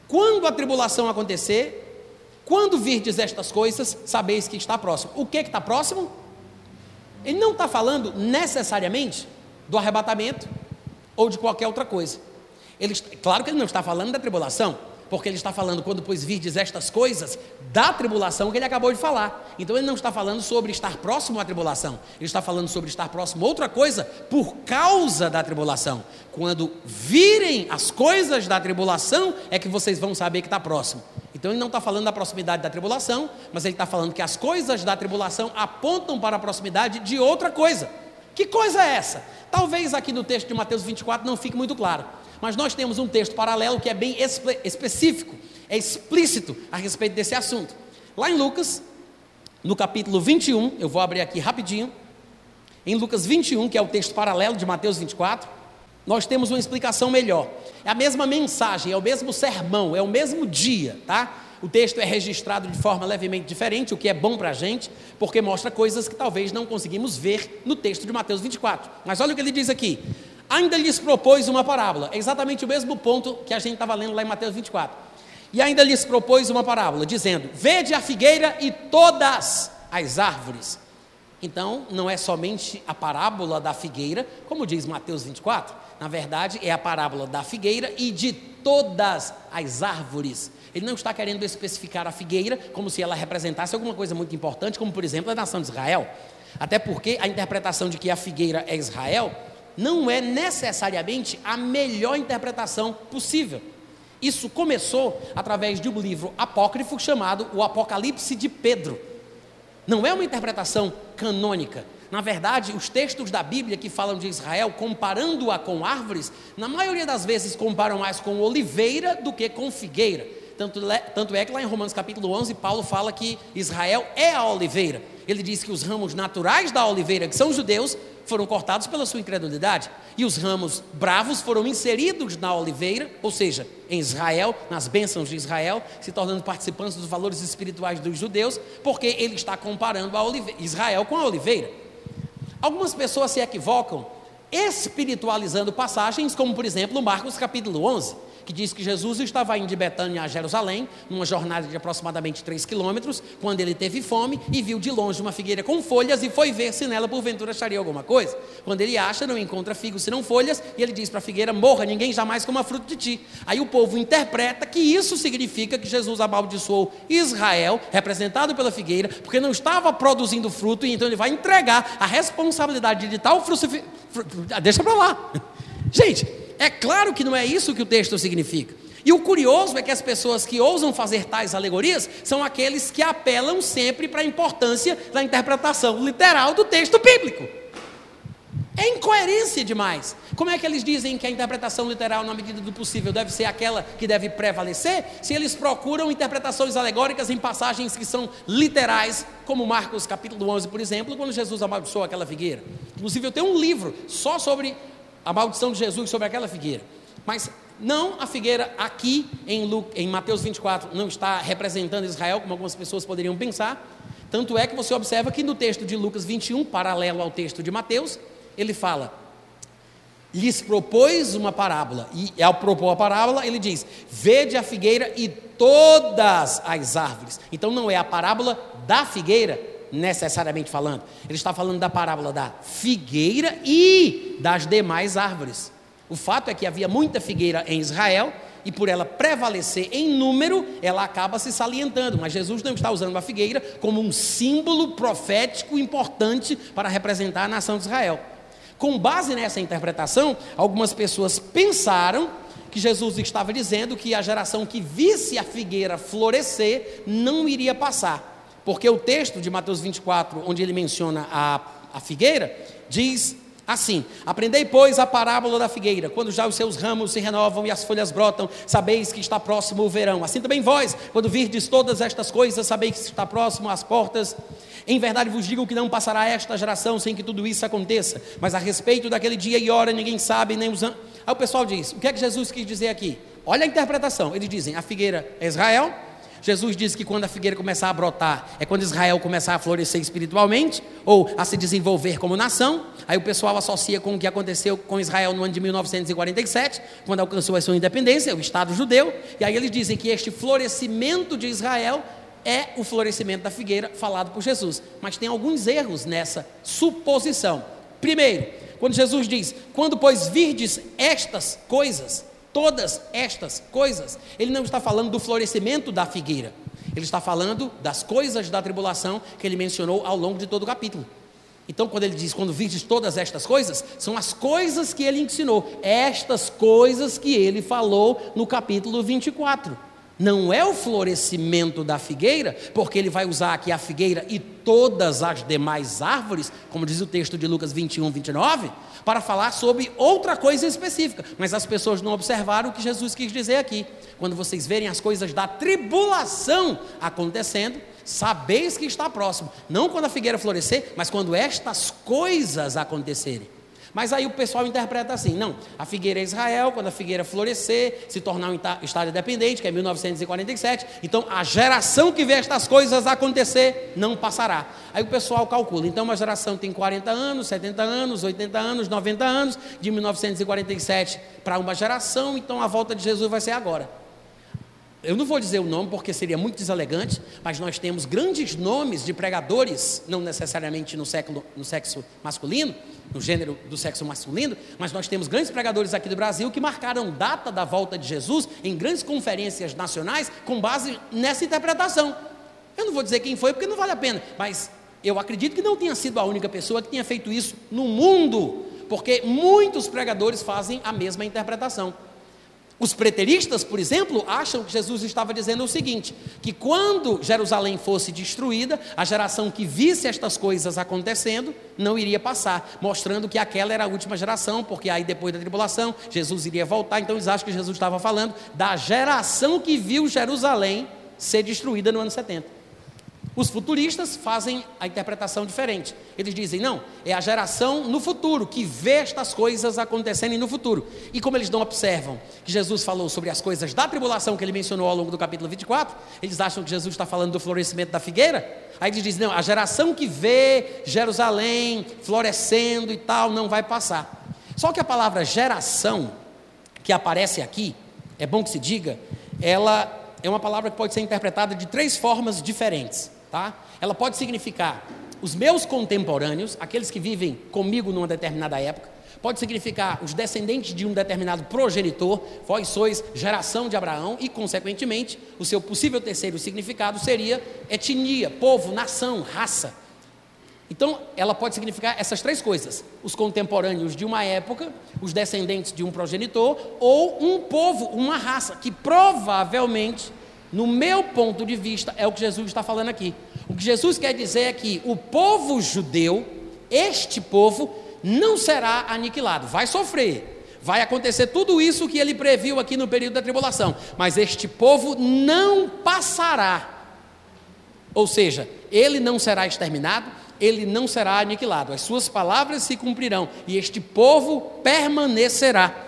B: Quando a tribulação acontecer, quando virdes estas coisas, sabeis que está próximo. O que, é que está próximo? Ele não está falando necessariamente do arrebatamento ou de qualquer outra coisa. Ele, claro que ele não está falando da tribulação, porque ele está falando, quando pois virdes estas coisas, da tribulação que ele acabou de falar. Então ele não está falando sobre estar próximo à tribulação, ele está falando sobre estar próximo a outra coisa por causa da tribulação. Quando virem as coisas da tribulação, é que vocês vão saber que está próximo. Então ele não está falando da proximidade da tribulação, mas ele está falando que as coisas da tribulação apontam para a proximidade de outra coisa. Que coisa é essa? Talvez aqui no texto de Mateus 24 não fique muito claro. Mas nós temos um texto paralelo que é bem espe específico, é explícito a respeito desse assunto. Lá em Lucas, no capítulo 21, eu vou abrir aqui rapidinho. Em Lucas 21, que é o texto paralelo de Mateus 24, nós temos uma explicação melhor. É a mesma mensagem, é o mesmo sermão, é o mesmo dia, tá? O texto é registrado de forma levemente diferente, o que é bom para a gente, porque mostra coisas que talvez não conseguimos ver no texto de Mateus 24. Mas olha o que ele diz aqui: ainda lhes propôs uma parábola. É exatamente o mesmo ponto que a gente estava lendo lá em Mateus 24. E ainda lhes propôs uma parábola, dizendo: Vede a figueira e todas as árvores. Então, não é somente a parábola da figueira, como diz Mateus 24. Na verdade, é a parábola da figueira e de todas as árvores. Ele não está querendo especificar a figueira como se ela representasse alguma coisa muito importante, como por exemplo a nação de Israel. Até porque a interpretação de que a figueira é Israel não é necessariamente a melhor interpretação possível. Isso começou através de um livro apócrifo chamado O Apocalipse de Pedro. Não é uma interpretação canônica. Na verdade, os textos da Bíblia que falam de Israel, comparando-a com árvores, na maioria das vezes comparam mais com oliveira do que com figueira. Tanto, tanto é que lá em Romanos capítulo 11, Paulo fala que Israel é a oliveira. Ele diz que os ramos naturais da oliveira, que são judeus, foram cortados pela sua incredulidade, e os ramos bravos foram inseridos na oliveira, ou seja, em Israel, nas bênçãos de Israel, se tornando participantes dos valores espirituais dos judeus, porque ele está comparando a Israel com a oliveira. Algumas pessoas se equivocam espiritualizando passagens, como por exemplo Marcos capítulo 11 que diz que Jesus estava indo de Betânia a Jerusalém, numa jornada de aproximadamente 3 quilômetros, quando ele teve fome e viu de longe uma figueira com folhas e foi ver se nela porventura acharia alguma coisa. Quando ele acha, não encontra figos senão folhas, e ele diz para a figueira: morra, ninguém jamais coma fruto de ti. Aí o povo interpreta que isso significa que Jesus amaldiçoou Israel, representado pela figueira, porque não estava produzindo fruto, e então ele vai entregar a responsabilidade de tal fruto. Deixa para lá. Gente, é claro que não é isso que o texto significa. E o curioso é que as pessoas que ousam fazer tais alegorias são aqueles que apelam sempre para a importância da interpretação literal do texto bíblico. É incoerência demais. Como é que eles dizem que a interpretação literal, na medida do possível, deve ser aquela que deve prevalecer, se eles procuram interpretações alegóricas em passagens que são literais, como Marcos capítulo 11, por exemplo, quando Jesus amaldiçoou aquela figueira? Inclusive, eu tenho um livro só sobre a maldição de Jesus sobre aquela figueira. Mas não a figueira aqui em, Lu, em Mateus 24 não está representando Israel, como algumas pessoas poderiam pensar. Tanto é que você observa que no texto de Lucas 21, paralelo ao texto de Mateus, ele fala: lhes propôs uma parábola. E ao propor a parábola, ele diz: Vede a figueira e todas as árvores. Então não é a parábola da figueira, necessariamente falando. Ele está falando da parábola da figueira e das demais árvores. O fato é que havia muita figueira em Israel e por ela prevalecer em número, ela acaba se salientando. Mas Jesus não está usando a figueira como um símbolo profético importante para representar a nação de Israel. Com base nessa interpretação, algumas pessoas pensaram que Jesus estava dizendo que a geração que visse a figueira florescer não iria passar. Porque o texto de Mateus 24, onde ele menciona a, a figueira, diz assim: Aprendei, pois, a parábola da figueira. Quando já os seus ramos se renovam e as folhas brotam, sabeis que está próximo o verão. Assim também vós, quando virdes todas estas coisas, sabeis que está próximo as portas em verdade vos digo que não passará esta geração sem que tudo isso aconteça. Mas a respeito daquele dia e hora ninguém sabe, nem os. Aí o pessoal diz: o que é que Jesus quis dizer aqui? Olha a interpretação. Eles dizem: a figueira é Israel. Jesus diz que quando a figueira começar a brotar, é quando Israel começar a florescer espiritualmente, ou a se desenvolver como nação. Aí o pessoal associa com o que aconteceu com Israel no ano de 1947, quando alcançou a sua independência, o Estado judeu. E aí eles dizem que este florescimento de Israel é o florescimento da figueira falado por Jesus. Mas tem alguns erros nessa suposição. Primeiro, quando Jesus diz: Quando, pois, virdes estas coisas, todas estas coisas, ele não está falando do florescimento da figueira, ele está falando das coisas da tribulação que ele mencionou ao longo de todo o capítulo. Então, quando ele diz, quando virdes todas estas coisas, são as coisas que ele ensinou, estas coisas que ele falou no capítulo 24 não é o florescimento da figueira, porque ele vai usar aqui a figueira e todas as demais árvores, como diz o texto de Lucas 21, 29, para falar sobre outra coisa específica. Mas as pessoas não observaram o que Jesus quis dizer aqui. Quando vocês verem as coisas da tribulação acontecendo, sabeis que está próximo. Não quando a figueira florescer, mas quando estas coisas acontecerem. Mas aí o pessoal interpreta assim: não, a figueira é Israel, quando a figueira florescer, se tornar um estado independente, que é 1947, então a geração que vê estas coisas acontecer não passará. Aí o pessoal calcula: então uma geração tem 40 anos, 70 anos, 80 anos, 90 anos, de 1947 para uma geração, então a volta de Jesus vai ser agora. Eu não vou dizer o nome porque seria muito deselegante, mas nós temos grandes nomes de pregadores, não necessariamente no, século, no sexo masculino, no gênero do sexo masculino, mas nós temos grandes pregadores aqui do Brasil que marcaram data da volta de Jesus em grandes conferências nacionais com base nessa interpretação. Eu não vou dizer quem foi porque não vale a pena, mas eu acredito que não tenha sido a única pessoa que tenha feito isso no mundo, porque muitos pregadores fazem a mesma interpretação. Os preteristas, por exemplo, acham que Jesus estava dizendo o seguinte: que quando Jerusalém fosse destruída, a geração que visse estas coisas acontecendo não iria passar, mostrando que aquela era a última geração, porque aí depois da tribulação Jesus iria voltar. Então eles acham que Jesus estava falando da geração que viu Jerusalém ser destruída no ano 70. Os futuristas fazem a interpretação diferente. Eles dizem, não, é a geração no futuro que vê estas coisas acontecendo no futuro. E como eles não observam que Jesus falou sobre as coisas da tribulação que ele mencionou ao longo do capítulo 24, eles acham que Jesus está falando do florescimento da figueira. Aí eles dizem, não, a geração que vê Jerusalém florescendo e tal não vai passar. Só que a palavra geração, que aparece aqui, é bom que se diga, ela é uma palavra que pode ser interpretada de três formas diferentes tá? Ela pode significar os meus contemporâneos, aqueles que vivem comigo numa determinada época, pode significar os descendentes de um determinado progenitor, vós sois geração de Abraão, e, consequentemente, o seu possível terceiro significado seria etnia, povo, nação, raça. Então, ela pode significar essas três coisas: os contemporâneos de uma época, os descendentes de um progenitor, ou um povo, uma raça, que provavelmente no meu ponto de vista, é o que Jesus está falando aqui. O que Jesus quer dizer é que o povo judeu, este povo, não será aniquilado, vai sofrer. Vai acontecer tudo isso que ele previu aqui no período da tribulação, mas este povo não passará. Ou seja, ele não será exterminado, ele não será aniquilado. As suas palavras se cumprirão e este povo permanecerá.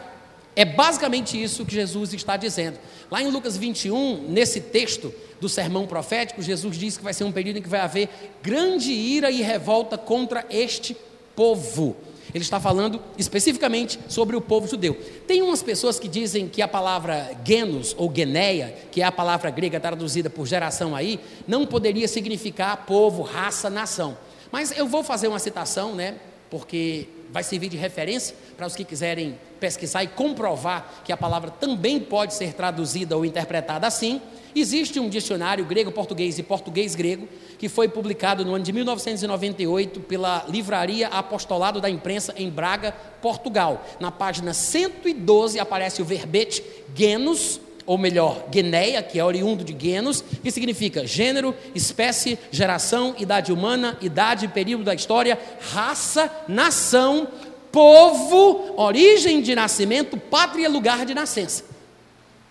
B: É basicamente isso que Jesus está dizendo. Lá em Lucas 21, nesse texto do sermão profético, Jesus diz que vai ser um período em que vai haver grande ira e revolta contra este povo. Ele está falando especificamente sobre o povo judeu. Tem umas pessoas que dizem que a palavra genos ou geneia, que é a palavra grega traduzida por geração aí, não poderia significar povo, raça, nação. Mas eu vou fazer uma citação, né? Porque vai servir de referência para os que quiserem pesquisar e comprovar que a palavra também pode ser traduzida ou interpretada assim. Existe um dicionário grego-português e português-grego que foi publicado no ano de 1998 pela Livraria Apostolado da Imprensa em Braga, Portugal. Na página 112 aparece o verbete genus, ou melhor, geneia, que é oriundo de genus, que significa gênero, espécie, geração, idade humana, idade, período da história, raça, nação, povo, origem de nascimento, pátria, lugar de nascença.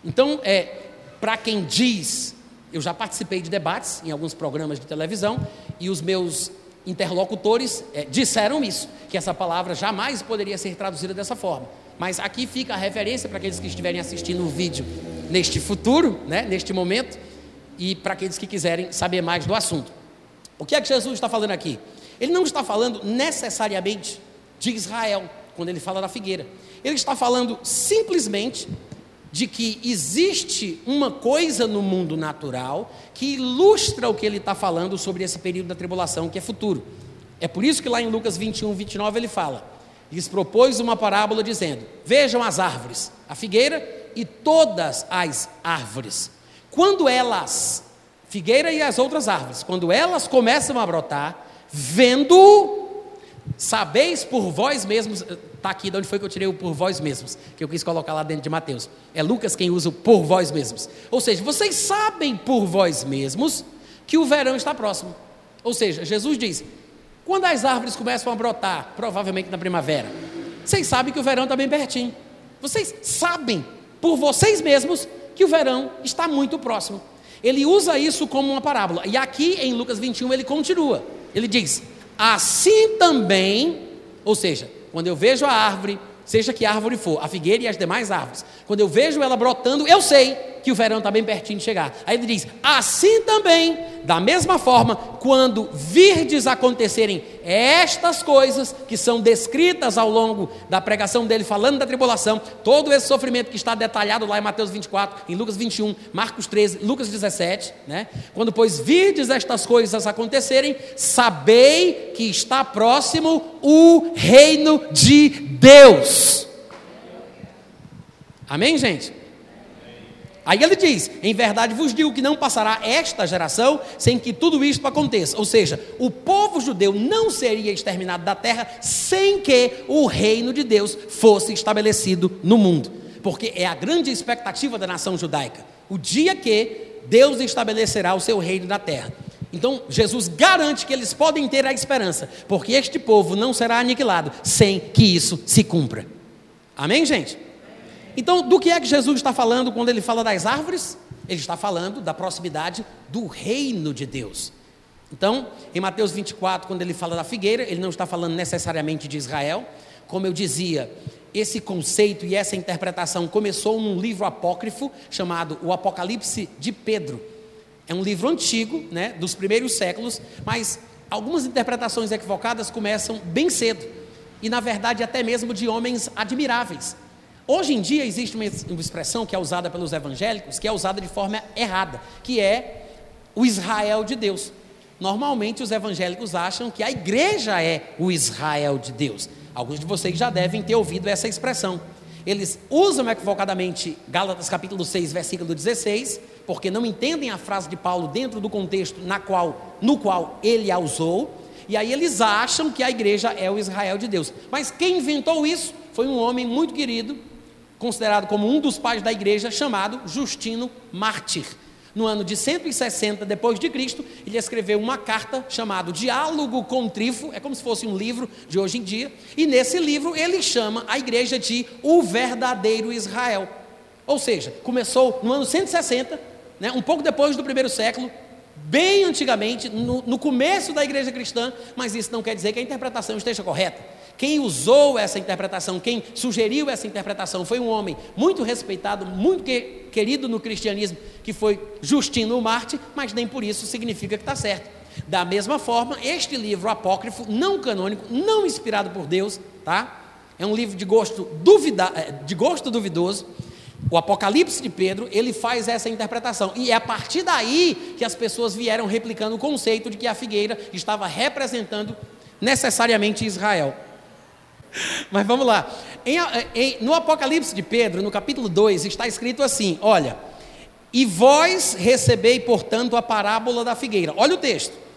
B: Então, é, para quem diz, eu já participei de debates em alguns programas de televisão e os meus interlocutores é, disseram isso, que essa palavra jamais poderia ser traduzida dessa forma. Mas aqui fica a referência para aqueles que estiverem assistindo o vídeo neste futuro, né, neste momento, e para aqueles que quiserem saber mais do assunto. O que é que Jesus está falando aqui? Ele não está falando necessariamente de Israel, quando ele fala da figueira. Ele está falando simplesmente de que existe uma coisa no mundo natural que ilustra o que ele está falando sobre esse período da tribulação que é futuro. É por isso que lá em Lucas 21, 29 ele fala: lhes propôs uma parábola dizendo: Vejam as árvores, a figueira e todas as árvores. Quando elas, figueira e as outras árvores, quando elas começam a brotar, vendo, sabeis por vós mesmos, Está aqui de onde foi que eu tirei o por vós mesmos, que eu quis colocar lá dentro de Mateus. É Lucas quem usa o por vós mesmos. Ou seja, vocês sabem por vós mesmos que o verão está próximo. Ou seja, Jesus diz: quando as árvores começam a brotar, provavelmente na primavera, vocês sabem que o verão está bem pertinho. Vocês sabem por vocês mesmos que o verão está muito próximo. Ele usa isso como uma parábola. E aqui em Lucas 21 ele continua. Ele diz: assim também, ou seja, quando eu vejo a árvore, seja que árvore for, a figueira e as demais árvores, quando eu vejo ela brotando, eu sei que o verão está bem pertinho de chegar. Aí ele diz: assim também, da mesma forma, quando virdes acontecerem estas coisas que são descritas ao longo da pregação dele, falando da tribulação, todo esse sofrimento que está detalhado lá em Mateus 24, em Lucas 21, Marcos 13, Lucas 17, né? Quando, pois, virdes estas coisas acontecerem, sabei que está próximo o reino de Deus. Amém, gente? Aí ele diz: Em verdade vos digo que não passará esta geração sem que tudo isto aconteça. Ou seja, o povo judeu não seria exterminado da terra sem que o reino de Deus fosse estabelecido no mundo. Porque é a grande expectativa da nação judaica. O dia que Deus estabelecerá o seu reino na terra. Então, Jesus garante que eles podem ter a esperança, porque este povo não será aniquilado sem que isso se cumpra. Amém, gente? Então, do que é que Jesus está falando quando ele fala das árvores? Ele está falando da proximidade do reino de Deus. Então, em Mateus 24, quando ele fala da figueira, ele não está falando necessariamente de Israel. Como eu dizia, esse conceito e essa interpretação começou num livro apócrifo chamado O Apocalipse de Pedro. É um livro antigo, né, dos primeiros séculos, mas algumas interpretações equivocadas começam bem cedo. E, na verdade, até mesmo de homens admiráveis. Hoje em dia existe uma expressão que é usada pelos evangélicos, que é usada de forma errada, que é o Israel de Deus. Normalmente os evangélicos acham que a igreja é o Israel de Deus. Alguns de vocês já devem ter ouvido essa expressão. Eles usam equivocadamente Gálatas capítulo 6, versículo 16, porque não entendem a frase de Paulo dentro do contexto na qual, no qual ele a usou, e aí eles acham que a igreja é o Israel de Deus. Mas quem inventou isso foi um homem muito querido, considerado como um dos pais da igreja, chamado Justino Mártir. No ano de 160 depois de Cristo, ele escreveu uma carta chamada Diálogo com Trifo, é como se fosse um livro de hoje em dia, e nesse livro ele chama a igreja de o verdadeiro Israel. Ou seja, começou no ano 160, né, um pouco depois do primeiro século, bem antigamente, no, no começo da igreja cristã, mas isso não quer dizer que a interpretação esteja correta. Quem usou essa interpretação, quem sugeriu essa interpretação, foi um homem muito respeitado, muito que, querido no cristianismo, que foi Justino Marte, mas nem por isso significa que está certo. Da mesma forma, este livro apócrifo, não canônico, não inspirado por Deus, tá? É um livro de gosto, duvida, é, de gosto duvidoso. O Apocalipse de Pedro, ele faz essa interpretação. E é a partir daí que as pessoas vieram replicando o conceito de que a figueira estava representando necessariamente Israel. Mas vamos lá. Em, em, no Apocalipse de Pedro, no capítulo 2, está escrito assim: Olha, e vós recebei, portanto, a parábola da figueira. Olha o texto.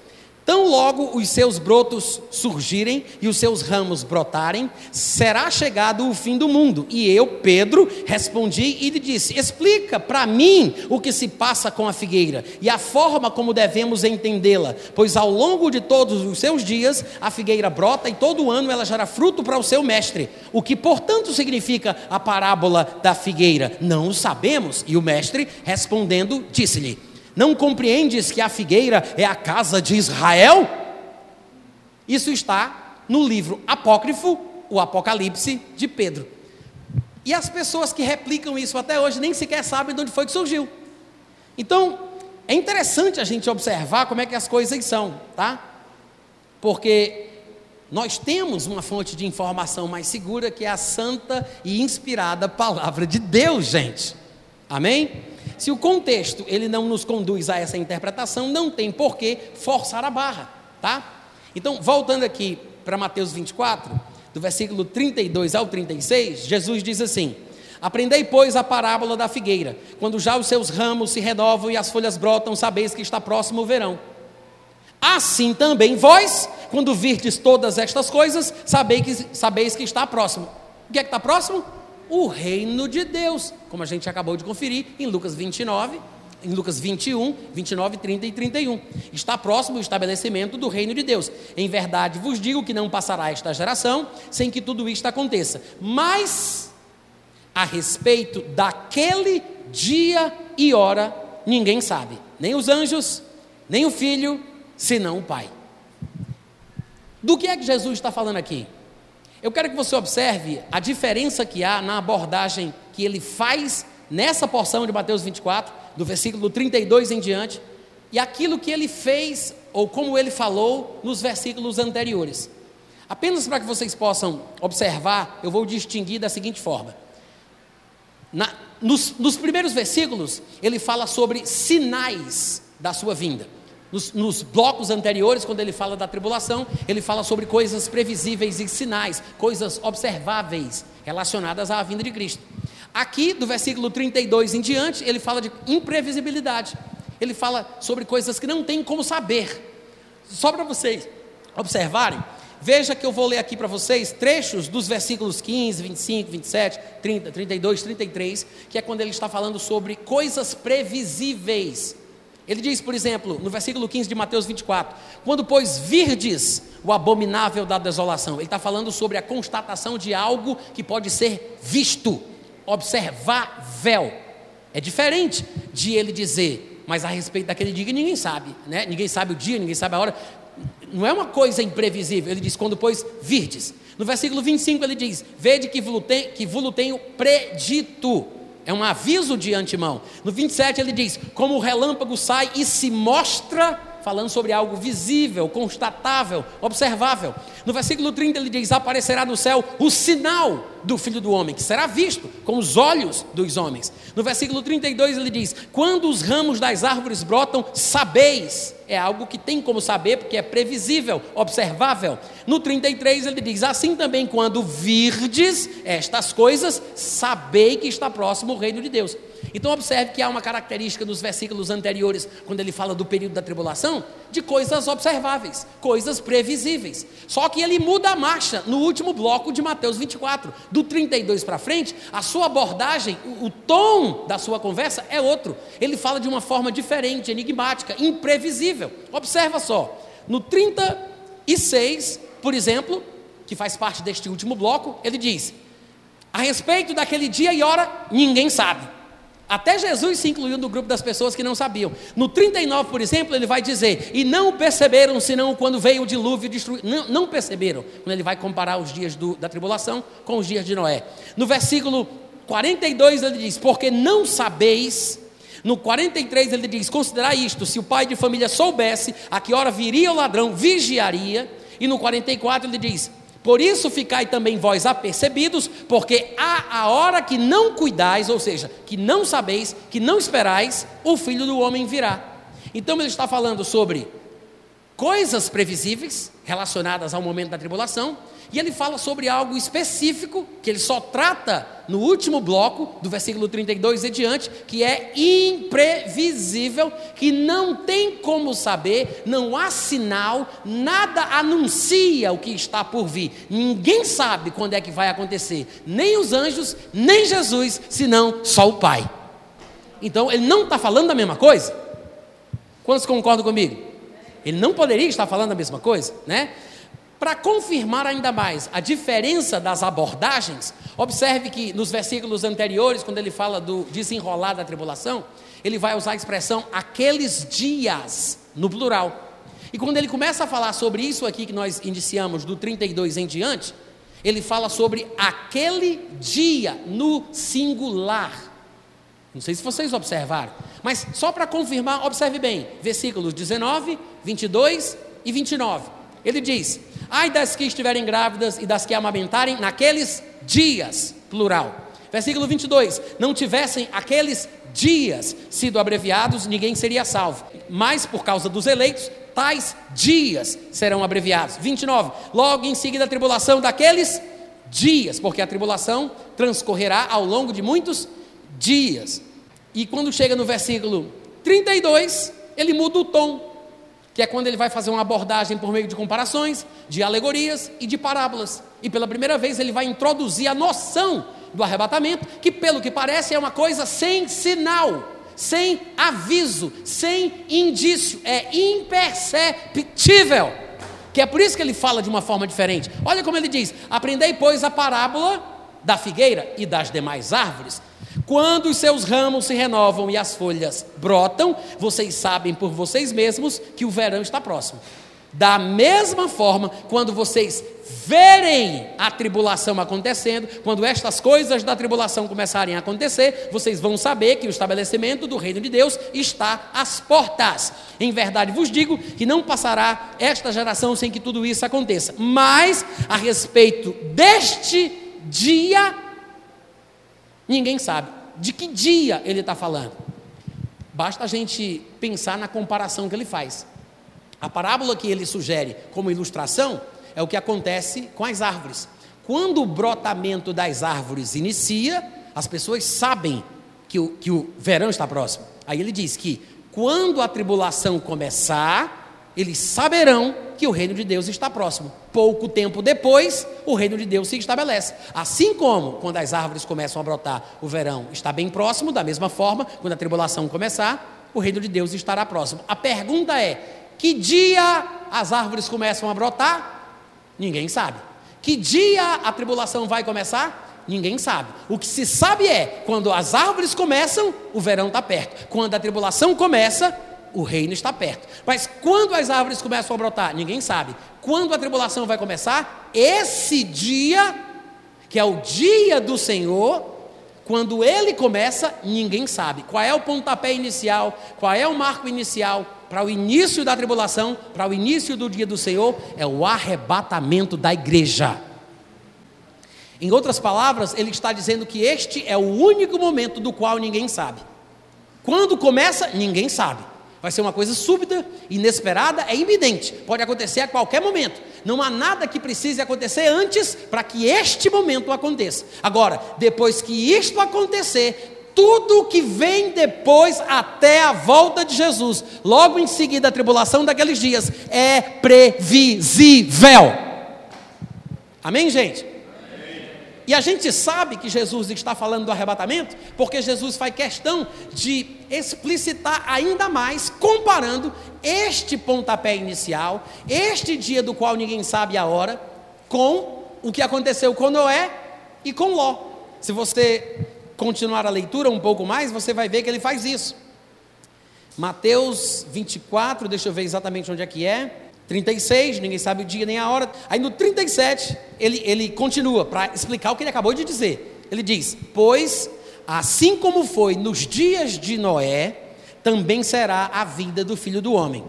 B: Tão logo os seus brotos surgirem e os seus ramos brotarem, será chegado o fim do mundo. E eu, Pedro, respondi e lhe disse: Explica para mim o que se passa com a figueira e a forma como devemos entendê-la, pois ao longo de todos os seus dias a figueira brota e todo ano ela gera fruto para o seu mestre. O que, portanto, significa a parábola da figueira? Não o sabemos. E o mestre, respondendo, disse-lhe: não compreendes que a figueira é a casa de Israel? Isso está no livro apócrifo, o Apocalipse de Pedro. E as pessoas que replicam isso até hoje nem sequer sabem de onde foi que surgiu. Então, é interessante a gente observar como é que as coisas são, tá? Porque nós temos uma fonte de informação mais segura que é a santa e inspirada palavra de Deus, gente. Amém? Se o contexto ele não nos conduz a essa interpretação, não tem por que forçar a barra, tá? Então, voltando aqui para Mateus 24, do versículo 32 ao 36, Jesus diz assim: Aprendei, pois, a parábola da figueira. Quando já os seus ramos se renovam e as folhas brotam, sabeis que está próximo o verão. Assim também vós, quando virdes todas estas coisas, sabeis que, sabeis que está próximo. O que é que está próximo? O reino de Deus, como a gente acabou de conferir em Lucas 29, em Lucas 21, 29, 30 e 31. Está próximo o estabelecimento do reino de Deus. Em verdade vos digo que não passará esta geração sem que tudo isto aconteça. Mas a respeito daquele dia e hora, ninguém sabe, nem os anjos, nem o filho, senão o Pai. Do que é que Jesus está falando aqui? Eu quero que você observe a diferença que há na abordagem que ele faz nessa porção de Mateus 24, do versículo 32 em diante, e aquilo que ele fez, ou como ele falou, nos versículos anteriores. Apenas para que vocês possam observar, eu vou distinguir da seguinte forma. Na, nos, nos primeiros versículos, ele fala sobre sinais da sua vinda. Nos, nos, blocos anteriores, quando ele fala da tribulação, ele fala sobre coisas previsíveis e sinais, coisas observáveis relacionadas à vinda de Cristo. Aqui, do versículo 32 em diante, ele fala de imprevisibilidade. Ele fala sobre coisas que não tem como saber. Só para vocês observarem, veja que eu vou ler aqui para vocês trechos dos versículos 15, 25, 27, 30, 32, 33, que é quando ele está falando sobre coisas previsíveis ele diz, por exemplo, no versículo 15 de Mateus 24: Quando, pois, virdes o abominável da desolação, ele está falando sobre a constatação de algo que pode ser visto, observável. É diferente de ele dizer, mas a respeito daquele dia ninguém sabe, né? ninguém sabe o dia, ninguém sabe a hora. Não é uma coisa imprevisível. Ele diz, quando, pois, virdes. No versículo 25 ele diz: Vede que vos tenho predito é um aviso de antemão. No 27 ele diz: Como o relâmpago sai e se mostra, falando sobre algo visível, constatável, observável. No versículo 30 ele diz: Aparecerá no céu o sinal do Filho do Homem, que será visto com os olhos dos homens. No versículo 32 ele diz: Quando os ramos das árvores brotam, sabeis. É algo que tem como saber, porque é previsível, observável. No 33 ele diz: Assim também, quando virdes estas coisas, sabei que está próximo o reino de Deus. Então, observe que há uma característica nos versículos anteriores, quando ele fala do período da tribulação, de coisas observáveis, coisas previsíveis. Só que ele muda a marcha no último bloco de Mateus 24, do 32 para frente, a sua abordagem, o, o tom da sua conversa é outro. Ele fala de uma forma diferente, enigmática, imprevisível. Observa só, no 36, por exemplo, que faz parte deste último bloco, ele diz: a respeito daquele dia e hora, ninguém sabe. Até Jesus se incluiu no grupo das pessoas que não sabiam. No 39, por exemplo, ele vai dizer: E não perceberam, senão quando veio o dilúvio destruir. Não, não perceberam, quando ele vai comparar os dias do, da tribulação com os dias de Noé. No versículo 42, ele diz: Porque não sabeis. No 43 ele diz: Considerai isto: se o pai de família soubesse a que hora viria o ladrão, vigiaria. E no 44 ele diz: Por isso ficai também vós apercebidos, porque há a hora que não cuidais, ou seja, que não sabeis, que não esperais, o filho do homem virá. Então ele está falando sobre coisas previsíveis relacionadas ao momento da tribulação, e ele fala sobre algo específico, que ele só trata no último bloco, do versículo 32 e diante, que é imprevisível, que não tem como saber, não há sinal, nada anuncia o que está por vir. Ninguém sabe quando é que vai acontecer, nem os anjos, nem Jesus, senão só o Pai. Então ele não está falando da mesma coisa? Quantos concordam comigo? Ele não poderia estar falando a mesma coisa, né? Para confirmar ainda mais a diferença das abordagens, observe que nos versículos anteriores, quando ele fala do desenrolar da tribulação, ele vai usar a expressão aqueles dias, no plural. E quando ele começa a falar sobre isso aqui que nós iniciamos, do 32 em diante, ele fala sobre aquele dia no singular. Não sei se vocês observaram, mas só para confirmar, observe bem, versículos 19, 22 e 29. Ele diz: Ai das que estiverem grávidas e das que amamentarem naqueles dias, plural. Versículo 22: Não tivessem aqueles dias sido abreviados, ninguém seria salvo. Mas por causa dos eleitos, tais dias serão abreviados. 29. Logo em seguida a tribulação daqueles dias, porque a tribulação transcorrerá ao longo de muitos dias. E quando chega no versículo 32, ele muda o tom que é quando ele vai fazer uma abordagem por meio de comparações, de alegorias e de parábolas. E pela primeira vez ele vai introduzir a noção do arrebatamento, que pelo que parece é uma coisa sem sinal, sem aviso, sem indício, é imperceptível. Que é por isso que ele fala de uma forma diferente. Olha como ele diz: Aprendei, pois, a parábola da figueira e das demais árvores. Quando os seus ramos se renovam e as folhas brotam, vocês sabem por vocês mesmos que o verão está próximo. Da mesma forma, quando vocês verem a tribulação acontecendo, quando estas coisas da tribulação começarem a acontecer, vocês vão saber que o estabelecimento do reino de Deus está às portas. Em verdade vos digo que não passará esta geração sem que tudo isso aconteça. Mas a respeito deste dia, ninguém sabe. De que dia ele está falando? Basta a gente pensar na comparação que ele faz. A parábola que ele sugere como ilustração é o que acontece com as árvores. Quando o brotamento das árvores inicia, as pessoas sabem que o, que o verão está próximo. Aí ele diz que quando a tribulação começar, eles saberão que o reino de Deus está próximo. Pouco tempo depois, o reino de Deus se estabelece. Assim como quando as árvores começam a brotar, o verão está bem próximo, da mesma forma, quando a tribulação começar, o reino de Deus estará próximo. A pergunta é: que dia as árvores começam a brotar? Ninguém sabe. Que dia a tribulação vai começar? Ninguém sabe. O que se sabe é, quando as árvores começam, o verão está perto. Quando a tribulação começa, o reino está perto. Mas quando as árvores começam a brotar? Ninguém sabe. Quando a tribulação vai começar? Esse dia, que é o dia do Senhor, quando ele começa, ninguém sabe. Qual é o pontapé inicial? Qual é o marco inicial para o início da tribulação, para o início do dia do Senhor? É o arrebatamento da igreja. Em outras palavras, ele está dizendo que este é o único momento do qual ninguém sabe. Quando começa, ninguém sabe. Vai ser uma coisa súbita, inesperada, é iminente. Pode acontecer a qualquer momento. Não há nada que precise acontecer antes para que este momento aconteça. Agora, depois que isto acontecer, tudo que vem depois até a volta de Jesus, logo em seguida a tribulação daqueles dias, é previsível. Amém, gente? E a gente sabe que Jesus está falando do arrebatamento, porque Jesus faz questão de explicitar ainda mais, comparando este pontapé inicial, este dia do qual ninguém sabe a hora, com o que aconteceu com Noé e com Ló. Se você continuar a leitura um pouco mais, você vai ver que ele faz isso. Mateus 24, deixa eu ver exatamente onde é que é. 36, ninguém sabe o dia nem a hora. Aí no 37, ele, ele continua para explicar o que ele acabou de dizer. Ele diz: Pois, assim como foi nos dias de Noé, também será a vida do filho do homem.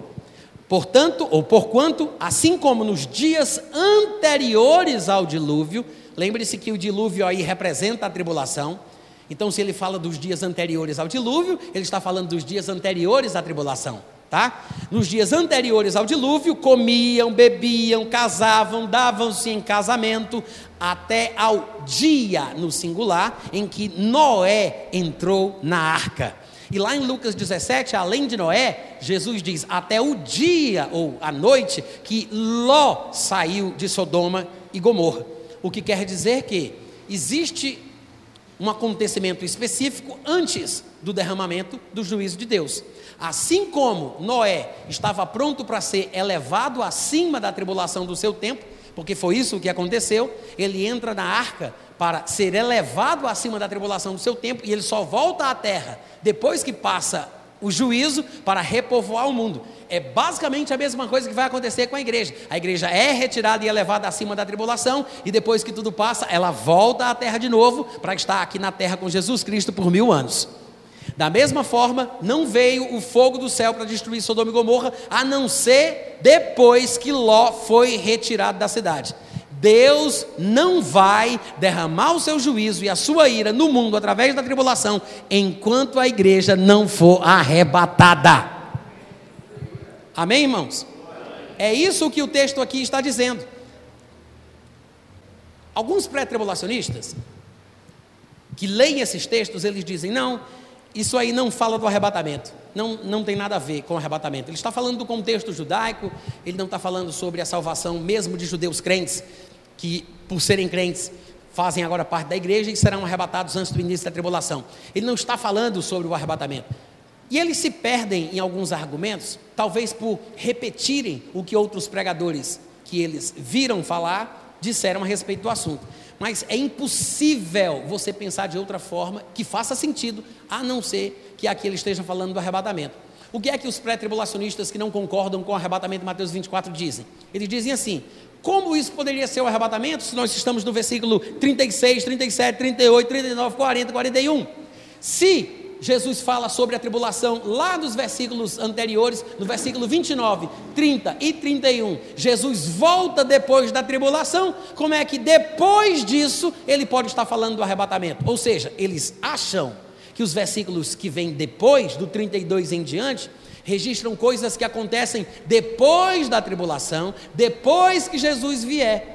B: Portanto, ou porquanto, assim como nos dias anteriores ao dilúvio, lembre-se que o dilúvio aí representa a tribulação. Então, se ele fala dos dias anteriores ao dilúvio, ele está falando dos dias anteriores à tribulação, tá? Nos dias anteriores ao dilúvio, comiam, bebiam, casavam, davam-se em casamento, até ao dia, no singular, em que Noé entrou na arca. E lá em Lucas 17, além de Noé, Jesus diz: até o dia ou a noite que Ló saiu de Sodoma e Gomorra. O que quer dizer que existe um acontecimento específico antes do derramamento do juízo de Deus. Assim como Noé estava pronto para ser elevado acima da tribulação do seu tempo, porque foi isso que aconteceu, ele entra na arca para ser elevado acima da tribulação do seu tempo e ele só volta à terra depois que passa o juízo para repovoar o mundo. É basicamente a mesma coisa que vai acontecer com a igreja. A igreja é retirada e elevada acima da tribulação, e depois que tudo passa, ela volta à terra de novo para estar aqui na terra com Jesus Cristo por mil anos. Da mesma forma, não veio o fogo do céu para destruir Sodoma e Gomorra, a não ser depois que Ló foi retirado da cidade. Deus não vai derramar o seu juízo e a sua ira no mundo através da tribulação enquanto a igreja não for arrebatada. Amém, irmãos? É isso que o texto aqui está dizendo. Alguns pré-tribulacionistas que leem esses textos, eles dizem: não, isso aí não fala do arrebatamento, não, não tem nada a ver com o arrebatamento. Ele está falando do contexto judaico, ele não está falando sobre a salvação mesmo de judeus crentes que, por serem crentes, fazem agora parte da igreja e serão arrebatados antes do início da tribulação. Ele não está falando sobre o arrebatamento. E eles se perdem em alguns argumentos, talvez por repetirem o que outros pregadores que eles viram falar disseram a respeito do assunto. Mas é impossível você pensar de outra forma que faça sentido, a não ser que aqui ele esteja falando do arrebatamento. O que é que os pré-tribulacionistas que não concordam com o arrebatamento de Mateus 24 dizem? Eles dizem assim: como isso poderia ser o arrebatamento se nós estamos no versículo 36, 37, 38, 39, 40, 41? Se Jesus fala sobre a tribulação lá nos versículos anteriores, no versículo 29, 30 e 31, Jesus volta depois da tribulação, como é que depois disso ele pode estar falando do arrebatamento? Ou seja, eles acham que os versículos que vêm depois, do 32 em diante, registram coisas que acontecem depois da tribulação, depois que Jesus vier.